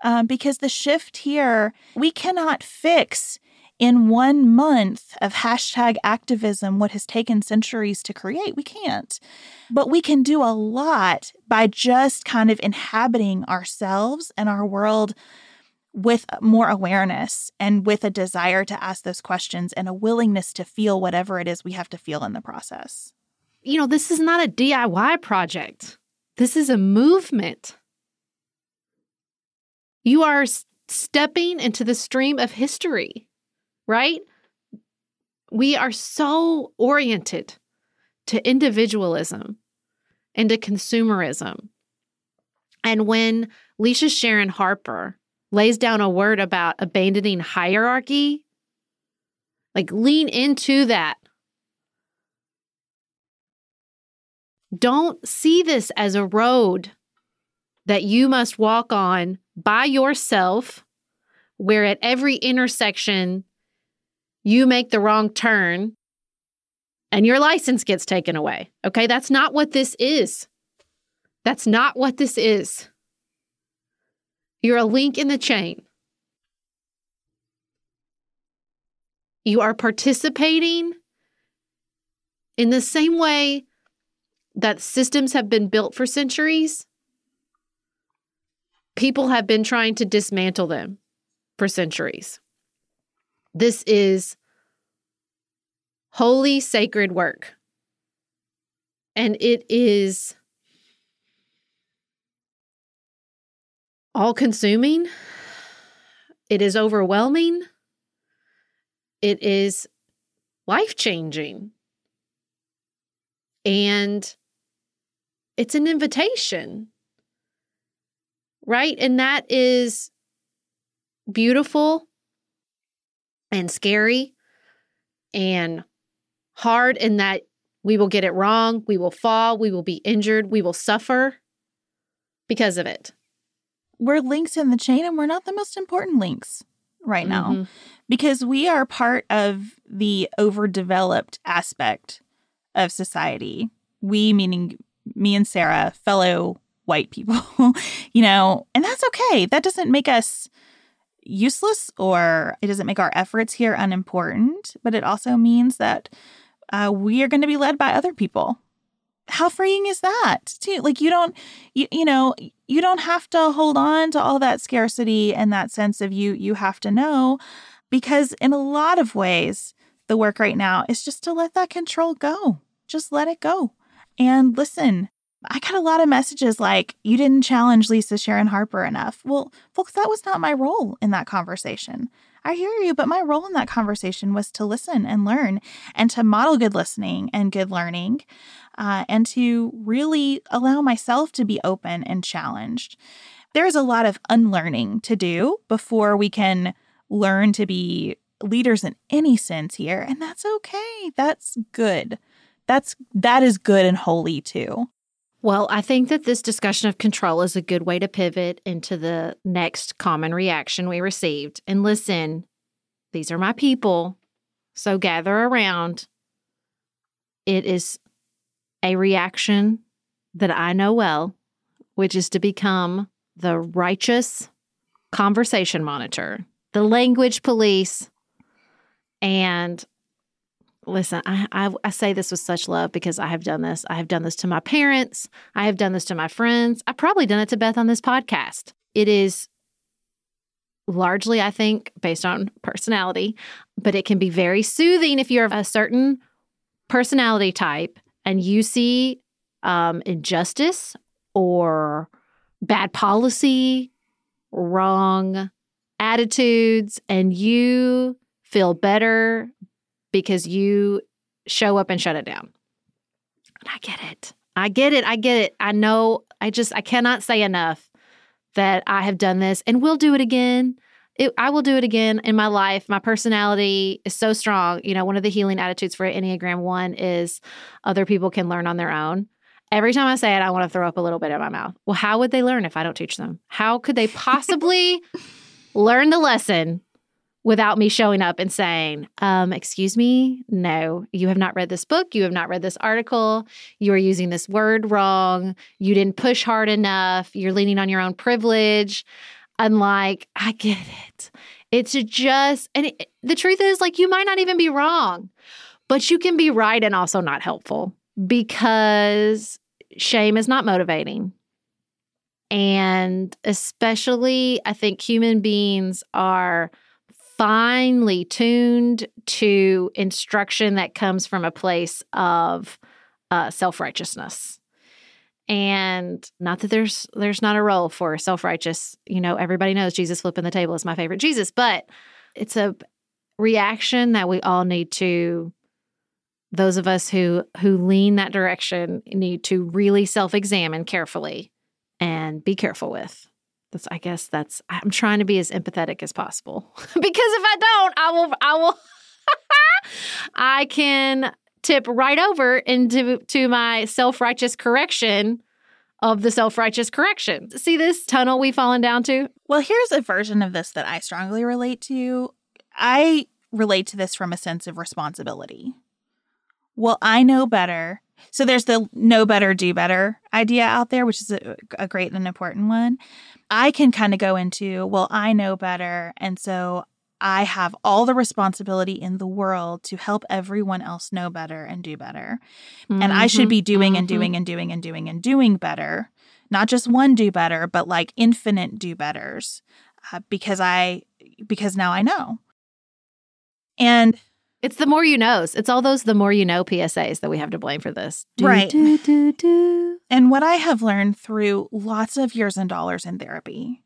Um, because the shift here, we cannot fix in one month of hashtag activism what has taken centuries to create. We can't. But we can do a lot by just kind of inhabiting ourselves and our world with more awareness and with a desire to ask those questions and a willingness to feel whatever it is we have to feel in the process. You know, this is not a DIY project. This is a movement. You are stepping into the stream of history, right? We are so oriented to individualism and to consumerism. And when Lisa Sharon Harper lays down a word about abandoning hierarchy, like lean into that Don't see this as a road that you must walk on by yourself, where at every intersection you make the wrong turn and your license gets taken away. Okay, that's not what this is. That's not what this is. You're a link in the chain. You are participating in the same way that systems have been built for centuries. People have been trying to dismantle them for centuries. This is holy, sacred work. And it is all consuming. It is overwhelming. It is life changing. And it's an invitation, right? And that is beautiful and scary and hard in that we will get it wrong, we will fall, we will be injured, we will suffer because of it. We're links in the chain and we're not the most important links right now Mhm. because we are part of the overdeveloped aspect of society. We, meaning me and Sarah, fellow white people, you know, and that's okay. That doesn't make us useless or it doesn't make our efforts here unimportant, but it also means that uh, we are going to be led by other people. How freeing is that? Too like you don't you you know you don't have to hold on to all that scarcity and that sense of you you have to know because in a lot of ways the work right now is just to let that control go. Just let it go. And listen, I got a lot of messages like, you didn't challenge Lisa Sharon Harper enough. Well, folks, that was not my role in that conversation. I hear you, but my role in that conversation was to listen and learn and to model good listening and good learning uh, and to really allow myself to be open and challenged. There's a lot of unlearning to do before we can learn to be leaders in any sense here, and that's okay. That's good. That's that is good and holy too. Well, I think that this discussion of control is a good way to pivot into the next common reaction we received. And listen, these are my people. So gather around. It is a reaction that I know well, which is to become the righteous conversation monitor, the language police. And listen, I, I, I say this with such love because I have done this. I have done this to my parents. I have done this to my friends. I've probably done it to Beth on this podcast. It is largely, I think, based on personality, but it can be very soothing if you're a certain personality type and you see um, injustice or bad policy, wrong attitudes, and you feel better because you show up and shut it down. And I get it. I get it. I get it. I know. I just, I cannot say enough that I have done this and will do it again. It, I will do it again in my life. My personality is so strong. You know, one of the healing attitudes for Enneagram One is other people can learn on their own. Every time I say it, I want to throw up a little bit in my mouth. Well, how would they learn if I don't teach them? How could they possibly learn the lesson without me showing up and saying, um, Excuse me, no, you have not read this book. You have not read this article. You are using this word wrong. You didn't push hard enough. You're leaning on your own privilege. I'm like, I get it. It's just, and it, the truth is, like, you might not even be wrong, but you can be right and also not helpful because shame is not motivating. And especially, I think human beings are finely tuned to instruction that comes from a place of uh, self righteousness. And not that there's there's not a role for self righteous. You know, everybody knows Jesus flipping the table is my favorite Jesus, but it's a reaction that we all need to. Those of us who who lean that direction need to really self examine carefully and be careful with. That's I guess that's I'm trying to be as empathetic as possible because if I don't, I will I will I can tip right over into to my self-righteous correction of the self-righteous correction. See this tunnel we've fallen down to? Well, here's a version of this that I strongly relate to. I relate to this from a sense of responsibility. well, I know better. So there's the know better, do better idea out there, which is a, a great and important one. I can kind of go into, well, I know better. And so I have all the responsibility in the world to help everyone else know better and do better. Mm-hmm, and I should be doing mm-hmm. and doing and doing and doing and doing better. Not just one do better, but like infinite do betters uh, because I because now I know. And it's the more you knows. It's all those the more you know PSAs that we have to blame for this. Do, right. Do, do, and what I have learned through lots of years and dollars in therapy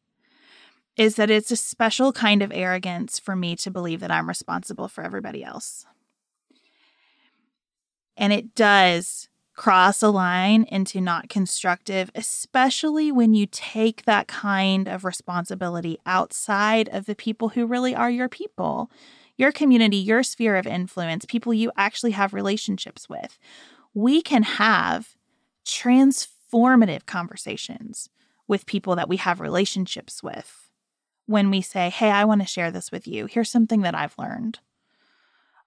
is that it's a special kind of arrogance for me to believe that I'm responsible for everybody else. And it does cross a line into not constructive, especially when you take that kind of responsibility outside of the people who really are your people, your community, your sphere of influence, people you actually have relationships with. We can have transformative conversations with people that we have relationships with when we say, Hey, I want to share this with you. Here's something that I've learned.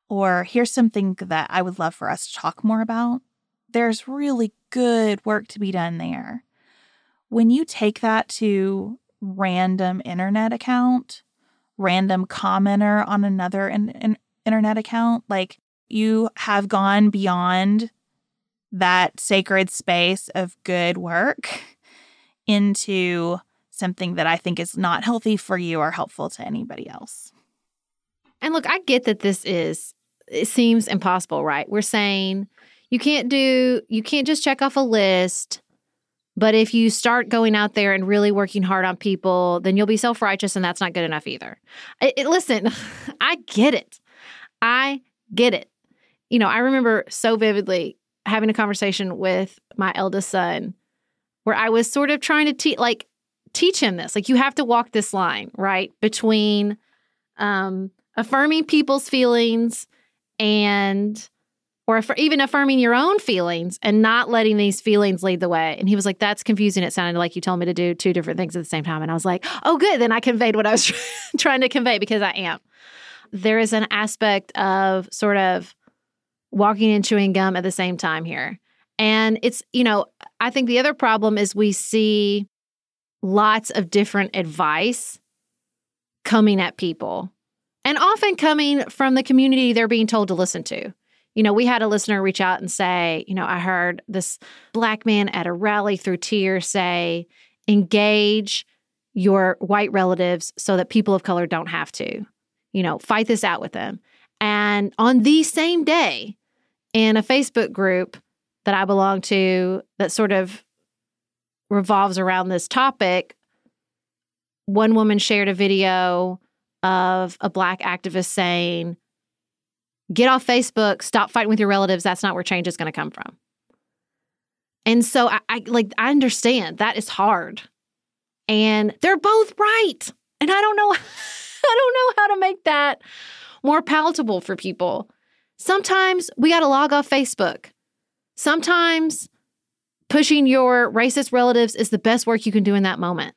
Or here's something that I would love for us to talk more about. There's really good work to be done there. When you take that to random internet account, random commenter on another in, in, internet account, like you have gone beyond that sacred space of good work into something that I think is not healthy for you or helpful to anybody else. And look, I get that this is, it seems impossible, right? We're saying you can't do, you can't just check off a list. But if you start going out there and really working hard on people, then you'll be self righteous, and that's not good enough either. It, it, listen, I get it. I get it. You know, I remember so vividly having a conversation with my eldest son where I was sort of trying to teach, like, teach him this. Like you have to walk this line, right? Between um, affirming people's feelings and or even affirming your own feelings and not letting these feelings lead the way. And he was like, That's confusing. It sounded like you told me to do two different things at the same time. And I was like, Oh, good. Then I conveyed what I was trying to convey because I am. There is an aspect of sort of walking and chewing gum at the same time here. And it's, you know, I think the other problem is we see lots of different advice coming at people and often coming from the community they're being told to listen to. You know, we had a listener reach out and say, you know, I heard this black man at a rally through tears say, engage your white relatives so that people of color don't have to. You know, fight this out with them. And on the same day, in a Facebook group that I belong to that sort of revolves around this topic. One woman shared a video of a black activist saying, Get off Facebook, stop fighting with your relatives. That's not where change is going to come from. And so I, I like I understand that is hard. And they're both right. And I don't know I don't know how to make that more palatable for people. Sometimes we got to log off Facebook. Sometimes pushing your racist relatives is the best work you can do in that moment.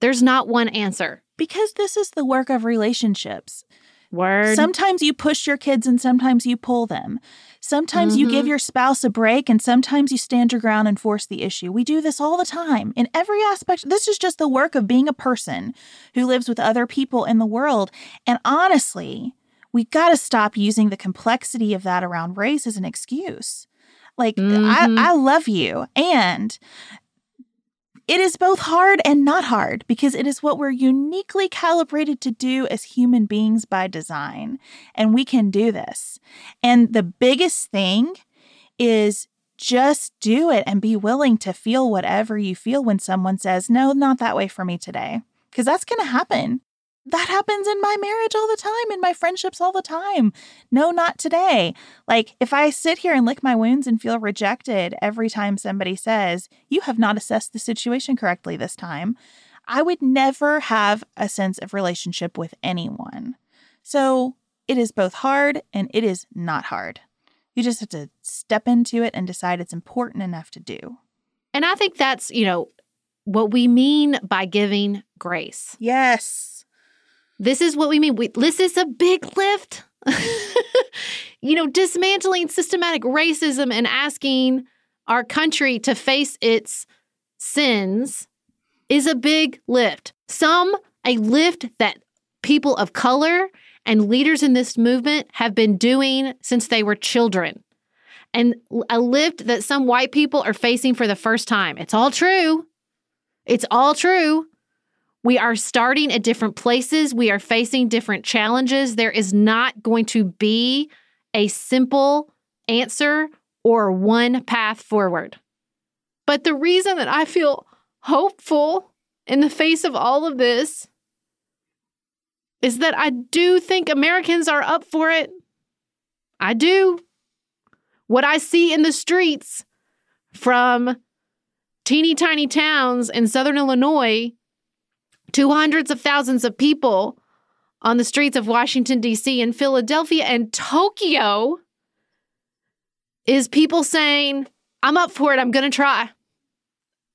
There's not one answer. Because this is the work of relationships. Word. Sometimes you push your kids and sometimes you pull them. Sometimes mm-hmm. you give mm-hmm. your spouse a break and sometimes you stand your ground and force the issue. We do this all the time in every aspect. This is just the work of being a person who lives with other people in the world. And honestly, we got to stop using the complexity of that around race as an excuse. Like, mm-hmm. I, I love you. And it is both hard and not hard because it is what we're uniquely calibrated to do as human beings by design. And we can do this. And the biggest thing is just do it and be willing to feel whatever you feel when someone says, No, not that way for me today. Because that's going to happen. That happens in my marriage all the time, in my friendships all the time. No, not today. Like, if I sit here and lick my wounds and feel rejected every time somebody says, You have not assessed the situation correctly this time, I would never have a sense of relationship with anyone. So, it is both hard and it is not hard. You just have to step into it and decide it's important enough to do. And I think that's, you know, what we mean by giving grace. Yes. This is what we mean. We, this is a big lift. you know, dismantling systematic racism and asking our country to face its sins is a big lift. Some, a lift that people of color and leaders in this movement have been doing since they were children. And a lift that some white people are facing for the first time. It's all true. It's all true. We are starting at different places. We are facing different challenges. There is not going to be a simple answer or one path forward. But the reason that I feel hopeful in the face of all of this is that I do think Americans are up for it. I do. What I see in the streets from teeny tiny towns in southern Illinois to hundreds of thousands of people on the streets of Washington, D.C., and Philadelphia and Tokyo is people saying, I'm up for it. I'm going to try.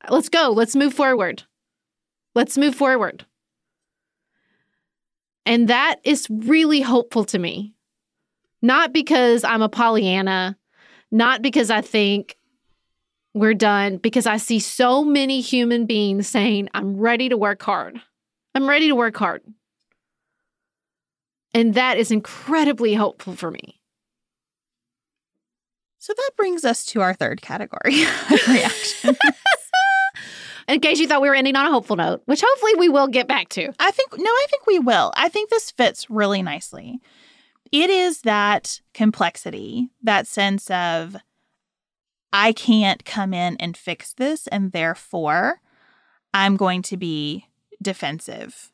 Let's go. Let's move forward. Let's move forward. And that is really hopeful to me. Not because I'm a Pollyanna, not because I think we're done, because I see so many human beings saying, I'm ready to work hard. I'm ready to work hard. And that is incredibly hopeful for me. So that brings us to our third category reaction. In case you thought we were ending on a hopeful note, which hopefully we will get back to. I think, no, I think we will. I think this fits really nicely. It is that complexity, that sense of, I can't come in and fix this, and therefore I'm going to be defensive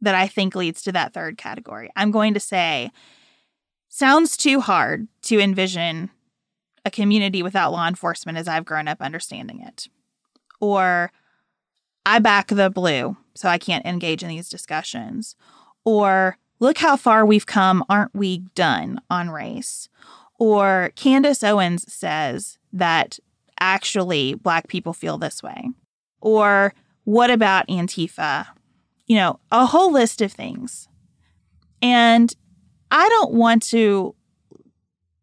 that I think leads to that third category. I'm going to say, sounds too hard to envision a community without law enforcement as I've grown up understanding it. Or I back the blue, so I can't engage in these discussions. Or look how far we've come, aren't we done on race? Or Candace Owens says that actually Black people feel this way. Or what about Antifa? You know, a whole list of things. And I don't want to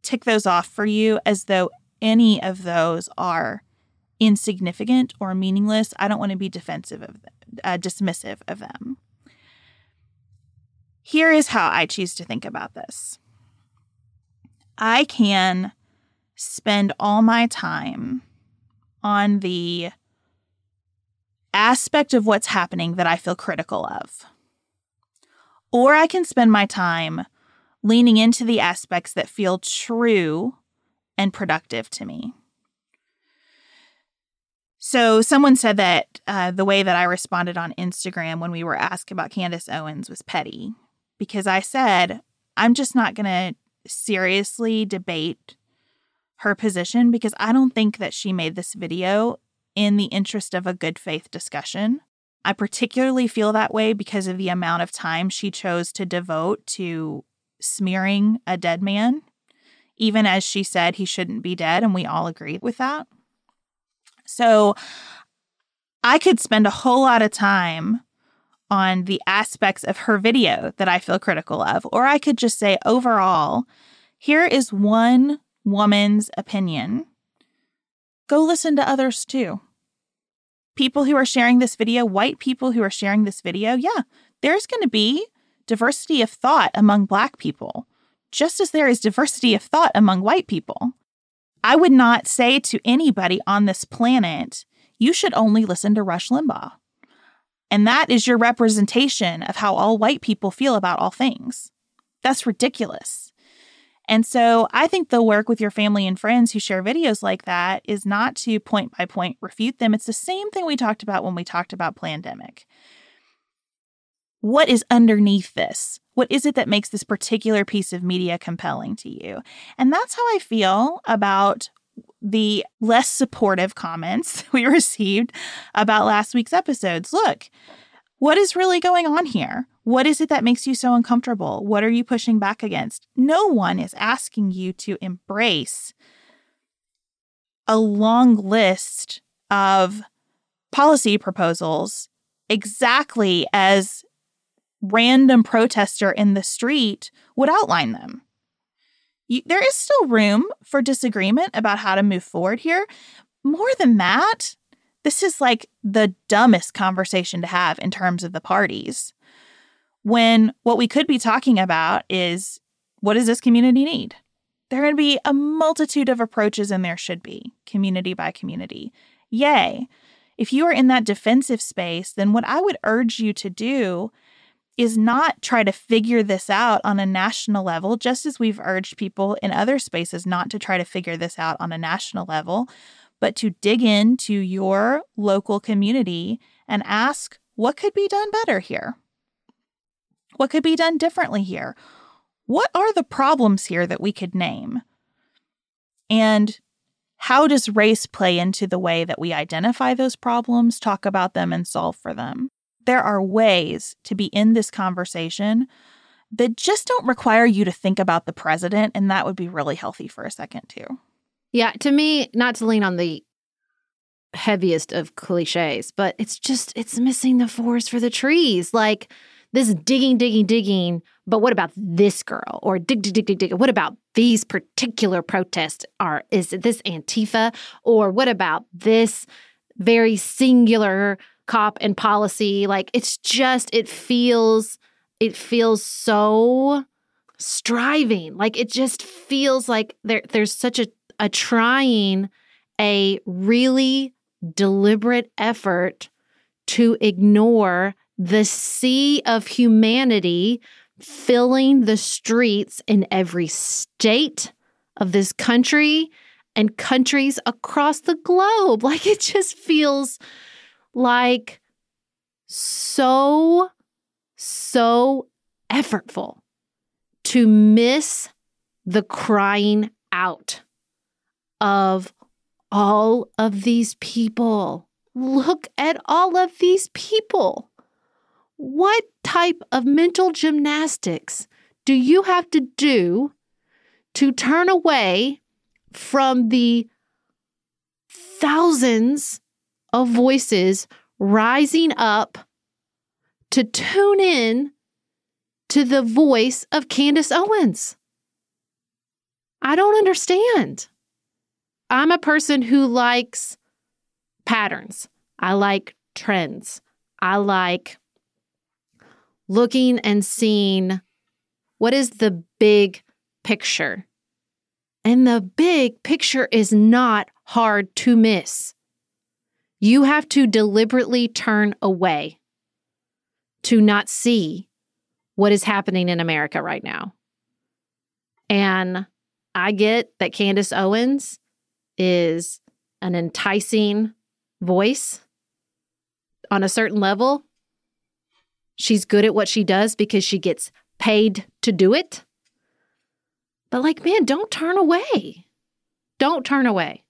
tick those off for you as though any of those are insignificant or meaningless. I don't want to be defensive of them, uh, dismissive of them. Here is how I choose to think about this. I can spend all my time on the aspect of what's happening that I feel critical of. Or I can spend my time leaning into the aspects that feel true and productive to me. So, someone said that uh, the way that I responded on Instagram when we were asked about Candace Owens was petty because I said, I'm just not going to seriously debate her position because I don't think that she made this video in the interest of a good faith discussion. I particularly feel that way because of the amount of time she chose to devote to smearing a dead man, even as she said he shouldn't be dead, and we all agree with that. So I could spend a whole lot of time on the aspects of her video that I feel critical of, or I could just say overall, here is one woman's opinion. Go listen to others too. People who are sharing this video, white people who are sharing this video, yeah, there's going to be diversity of thought among black people, just as there is diversity of thought among white people. I would not say to anybody on this planet, you should only listen to Rush Limbaugh. And that is your representation of how all white people feel about all things. That's ridiculous. And so I think the work with your family and friends who share videos like that is not to point by point refute them. It's the same thing we talked about when we talked about pandemic. What is underneath this? What is it that makes this particular piece of media compelling to you? And that's how I feel about the less supportive comments we received about last week's episodes. Look, what is really going on here? What is it that makes you so uncomfortable? What are you pushing back against? No one is asking you to embrace a long list of policy proposals exactly as random protester in the street would outline them. You, there is still room for disagreement about how to move forward here. More than that, this is like the dumbest conversation to have in terms of the parties. When what we could be talking about is what does this community need? There are going to be a multitude of approaches, and there should be, community by community. Yay. If you are in that defensive space, then what I would urge you to do is not try to figure this out on a national level, just as we've urged people in other spaces not to try to figure this out on a national level, but to dig into your local community and ask what could be done better here? What could be done differently here? What are the problems here that we could name? And how does race play into the way that we identify those problems, talk about them, and solve for them? There are ways to be in this conversation that just don't require you to think about the president, and that would be really healthy for a second, too. Yeah, to me, not to lean on the heaviest of cliches, but it's just, it's missing the forest for the trees. Like, this digging, digging, digging. But what about this girl? Or dig, dig, dig, dig, dig. What about these particular protests? Are is this Antifa? Or what about this very singular cop and policy? Like it's just it feels it feels so striving. Like it just feels like there there's such a a trying, a really deliberate effort to ignore the sea of humanity filling the streets in every state of this country and countries across the globe. Like it just feels like so, so effortful to miss the crying out of all of these people. Look at all of these people. What type of mental gymnastics do you have to do to turn away from the thousands of voices rising up to tune in to the voice of Candace Owens? I don't understand. I'm a person who likes patterns. I like trends. I like looking and seeing what is the big picture. And the big picture is not hard to miss. You have to deliberately turn away to not see what is happening in America right now. And I get that Candace Owens is an enticing voice on a certain level. She's good at what she does because she gets paid to do it. But, like, man, don't turn away. Don't turn away.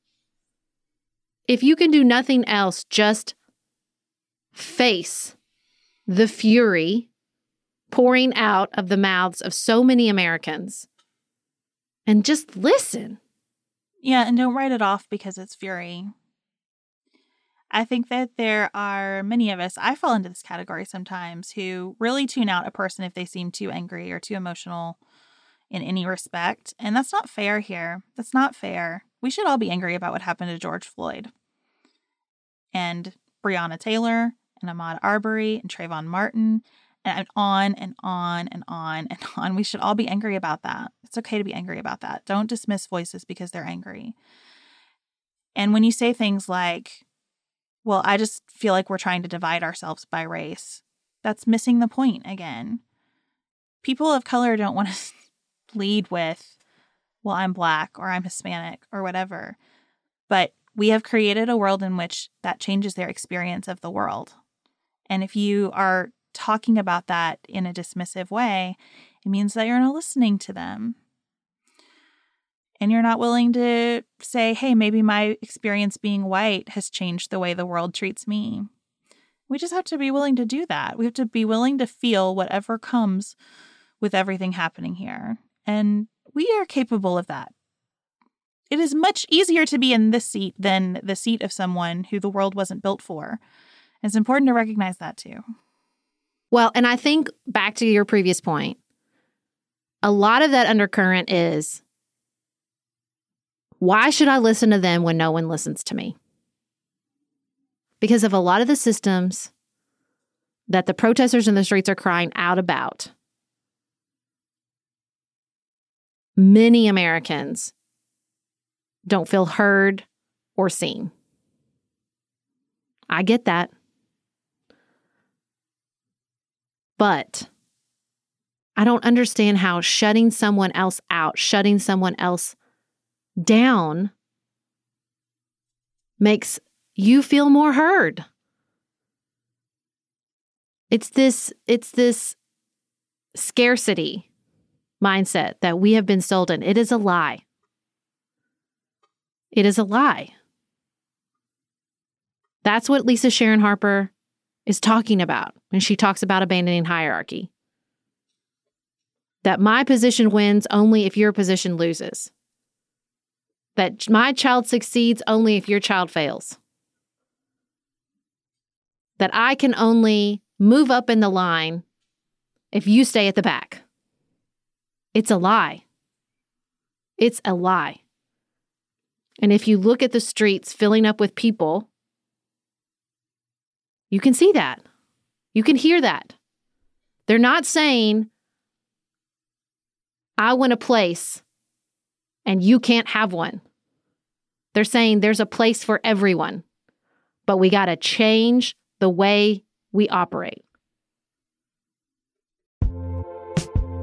If you can do nothing else, just face the fury pouring out of the mouths of so many Americans and just listen. Yeah, and don't write it off because it's fury. I think that there are many of us, I fall into this category sometimes, who really tune out a person if they seem too angry or too emotional in any respect. And that's not fair here. That's not fair. We should all be angry about what happened to George Floyd and Breonna Taylor and Ahmaud Arbery and Trayvon Martin and on and on and on and on. We should all be angry about that. It's okay to be angry about that. Don't dismiss voices because they're angry. And when you say things like, well, I just feel like we're trying to divide ourselves by race. That's missing the point again. People of color don't want to lead with, well, I'm black or I'm Hispanic or whatever. But we have created a world in which that changes their experience of the world. And if you are talking about that in a dismissive way, it means that you're not listening to them and you're not willing to say, hey, maybe my experience being white has changed the way the world treats me. We just have to be willing to do that. We have to be willing to feel whatever comes with everything happening here. And we are capable of that. It is much easier to be in this seat than the seat of someone who the world wasn't built for. It's important to recognize that too. Well, and I think back to your previous point, a lot of that undercurrent is Why should I listen to them when no one listens to me? Because of a lot of the systems that the protesters in the streets are crying out about, many Americans don't feel heard or seen. I get that. But I don't understand how shutting someone else out, shutting someone else down makes you feel more heard. It's this it's this scarcity mindset that we have been sold in. It is a lie. It is a lie. That's what Lisa Sharon Harper is talking about when she talks about abandoning hierarchy. That my position wins only if your position loses. That my child succeeds only if your child fails. That I can only move up in the line if you stay at the back. It's a lie. It's a lie. And if you look at the streets filling up with people, you can see that. You can hear that. They're not saying, I want a place and you can't have one. They're saying there's a place for everyone, but we got to change the way we operate.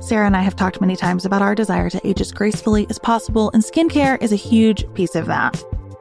Sarah and I have talked many times about our desire to age as gracefully as possible, and skincare is a huge piece of that.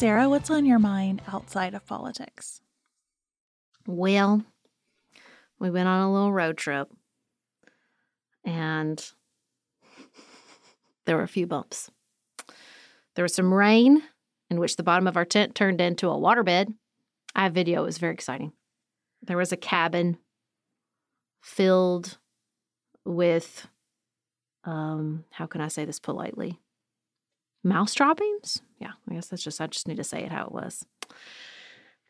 Sarah, what's on your mind outside of politics? Well, we went on a little road trip and there were a few bumps. There was some rain in which the bottom of our tent turned into a waterbed. I have video, it was very exciting. There was a cabin filled with um how can I say this politely? Mouse droppings? Yeah, I guess that's just I just need to say it how it was.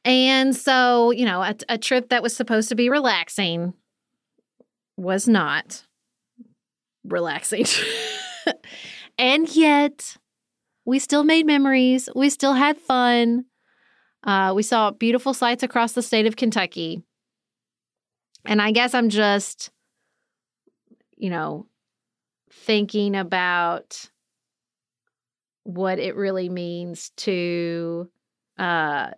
And so, you know, a, a trip that was supposed to be relaxing was not relaxing. and yet, we still made memories. We still had fun. Uh, we saw beautiful sights across the state of Kentucky. And I guess I'm just, you know, thinking about what it really means to uh,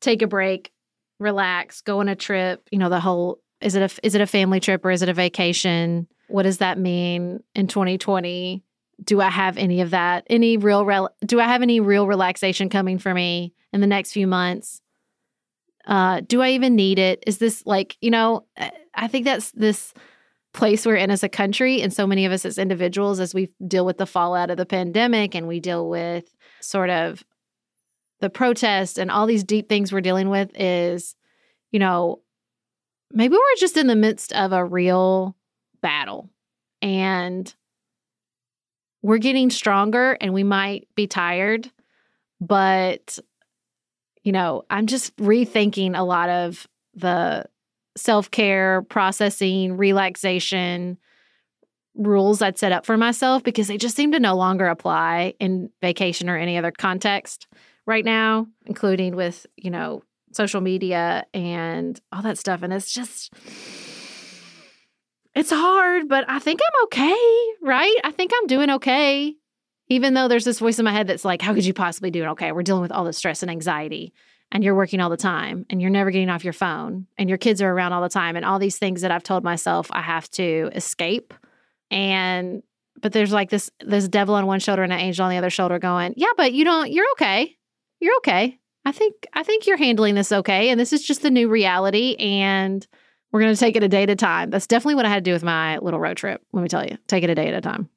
take a break, relax, go on a trip. You know, the whole is it a is it a family trip or is it a vacation? What does that mean in 2020? Do I have any of that? Any real rel- do I have any real relaxation coming for me in the next few months? Uh, do I even need it? Is this like, you know, I think that's this place we're in as a country and so many of us as individuals as we deal with the fallout of the pandemic and we deal with sort of the protest and all these deep things we're dealing with is, you know, maybe we're just in the midst of a real battle and we're getting stronger and we might be tired, but, you know, I'm just rethinking a lot of the self care, processing, relaxation rules I'd set up for myself because they just seem to no longer apply in vacation or any other context right now, including with, you know, social media and all that stuff. And it's just, it's hard, but I think I'm okay, right? I think I'm doing okay. Even though there's this voice in my head that's like, how could you possibly do it okay? We're dealing with all the stress and anxiety, and you're working all the time, and you're never getting off your phone, and your kids are around all the time, and all these things that I've told myself I have to escape. And, but there's like this, this devil on one shoulder and an angel on the other shoulder going, yeah, but you don't, you're okay you're okay. I think I think you're handling this okay and this is just the new reality and we're going to take it a day at a time. That's definitely what I had to do with my little road trip. Let me tell you. Take it a day at a time.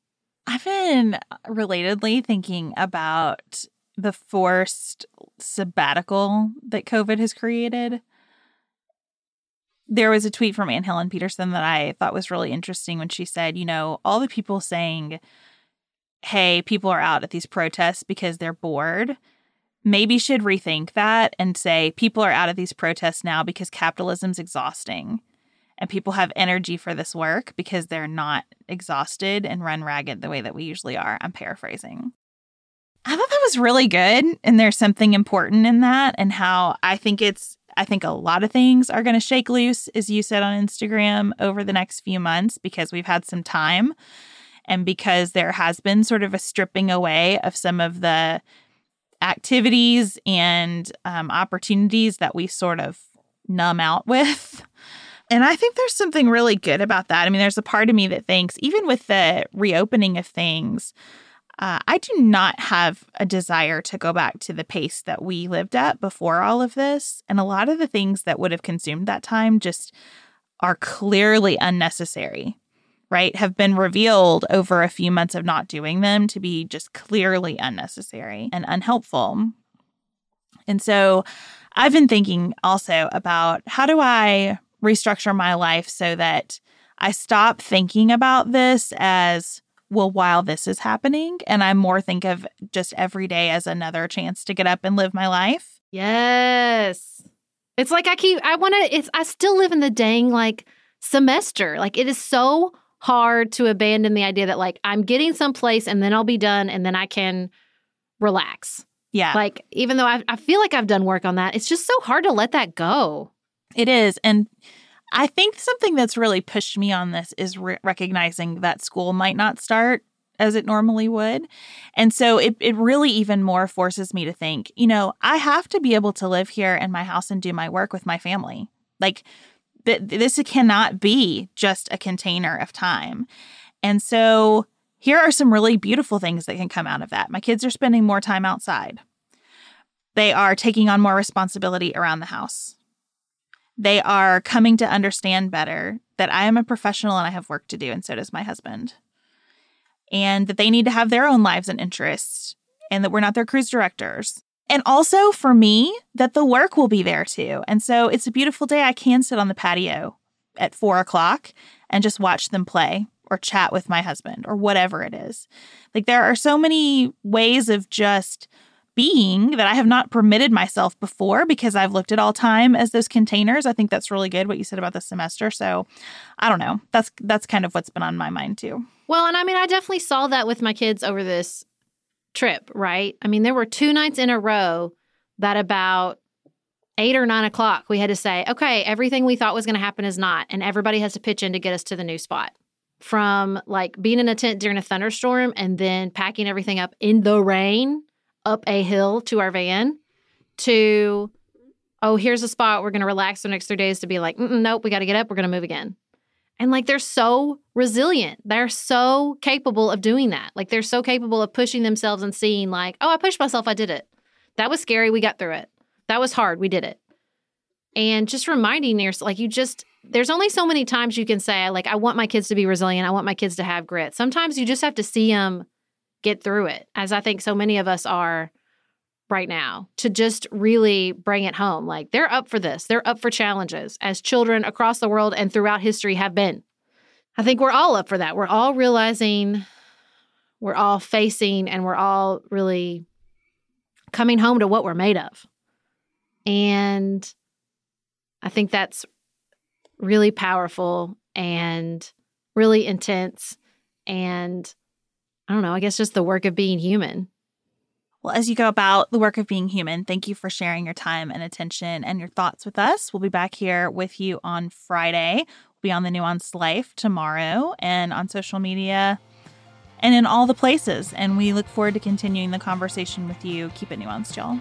I've been relatedly thinking about the forced sabbatical that COVID has created. There was a tweet from Anne Helen Petersen that I thought was really interesting when she said, you know, all the people saying, hey, people are out at these protests because they're bored maybe should rethink that and say people are out of these protests now because capitalism's exhausting and people have energy for this work because they're not exhausted and run ragged the way that we usually are. I'm paraphrasing. I thought that was really good. And there's something important in that, and how I think it's, I think a lot of things are going to shake loose, as you said on Instagram, over the next few months because we've had some time and because there has been sort of a stripping away of some of the activities and um, opportunities that we sort of numb out with. And I think there's something really good about that. I mean, there's a part of me that thinks, even with the reopening of things, uh, I do not have a desire to go back to the pace that we lived at before all of this. And a lot of the things that would have consumed that time just are clearly unnecessary right, have been revealed over a few months of not doing them to be just clearly unnecessary and unhelpful. And so I've been thinking also about how do I restructure my life so that I stop thinking about this as, well, while this is happening, and I more think of just every day as another chance to get up and live my life. Yes. It's like I keep, I want to, it's, I still live in the dang like semester. Like it is so hard to abandon the idea that like I'm getting someplace and then I'll be done and then I can relax. Yeah. Like even though I, I feel like I've done work on that, it's just so hard to let that go. It is. And I think something that's really pushed me on this is re- recognizing that school might not start as it normally would. And so it, it really even more forces me to think, you know, I have to be able to live here in my house and do my work with my family. Like, th- this cannot be just a container of time. And so here are some really beautiful things that can come out of that. My kids are spending more time outside, they are taking on more responsibility around the house. They are coming to understand better that I am a professional and I have work to do, and so does my husband. And that they need to have their own lives and interests, and that we're not their cruise directors. And also for me, that the work will be there too. And so it's a beautiful day. I can sit on the patio at four o'clock and just watch them play or chat with my husband or whatever it is. Like there are so many ways of just being that I have not permitted myself before because I've looked at all time as those containers. I think that's really good what you said about the semester. So I don't know. That's that's kind of what's been on my mind too. Well, and I mean I definitely saw that with my kids over this trip, right? I mean, there were two nights in a row that about eight or nine o'clock, we had to say, okay, everything we thought was going to happen is not. And everybody has to pitch in to get us to the new spot. From like being in a tent during a thunderstorm and then packing everything up in the rain up a hill to our van to, oh, here's a spot. We're going to relax the next three days to be like, nope, we got to get up. We're going to move again. And like they're so resilient. They're so capable of doing that. Like they're so capable of pushing themselves and seeing, like, oh, I pushed myself. I did it. That was scary. We got through it. That was hard. We did it. And just reminding yourself, like, you just, there's only so many times you can say, like, I want my kids to be resilient. I want my kids to have grit. Sometimes you just have to see them get through it, as I think so many of us are right now, to just really bring it home. Like they're up for this, they're up for challenges as children across the world and throughout history have been. I think we're all up for that. We're all realizing, we're all facing, and we're all really coming home to what we're made of. And I think that's really powerful and really intense and I don't know, I guess just the work of being human. Well, as you go about the work of being human, thank you for sharing your time and attention and your thoughts with us. We'll be back here with you on Friday. We'll be on the Nuanced Life tomorrow and on social media and in all the places. And we look forward to continuing the conversation with you. Keep it nuanced, y'all.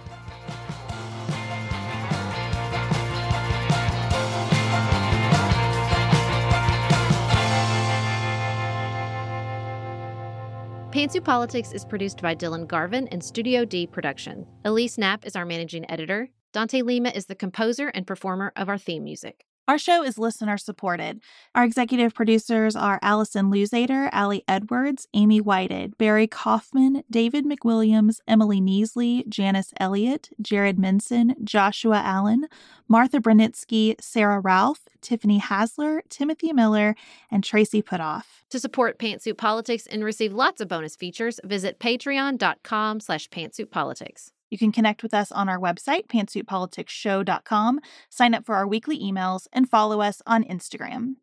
Pantsuit Politics is produced by Dylan Garvin and Studio D Production. Alise Napp is our managing editor. Dante Lima is the composer and performer of our theme music. Our show is listener supported. Our executive producers are Allison Luzader, Allie Edwards, Amy Whited, Barry Kaufman, David McWilliams, Emily Neasley, Janice Elliott, Jared Minson, Joshua Allen, Martha Brunitsky, Sarah Ralph, Tiffany Hasler, Timothy Miller, and Tracy Putoff. To support Pantsuit Politics and receive lots of bonus features, visit patreon.com slash pantsuitpolitics. You can connect with us on our website, pantsuitpoliticsshow.com, sign up for our weekly emails, and follow us on Instagram.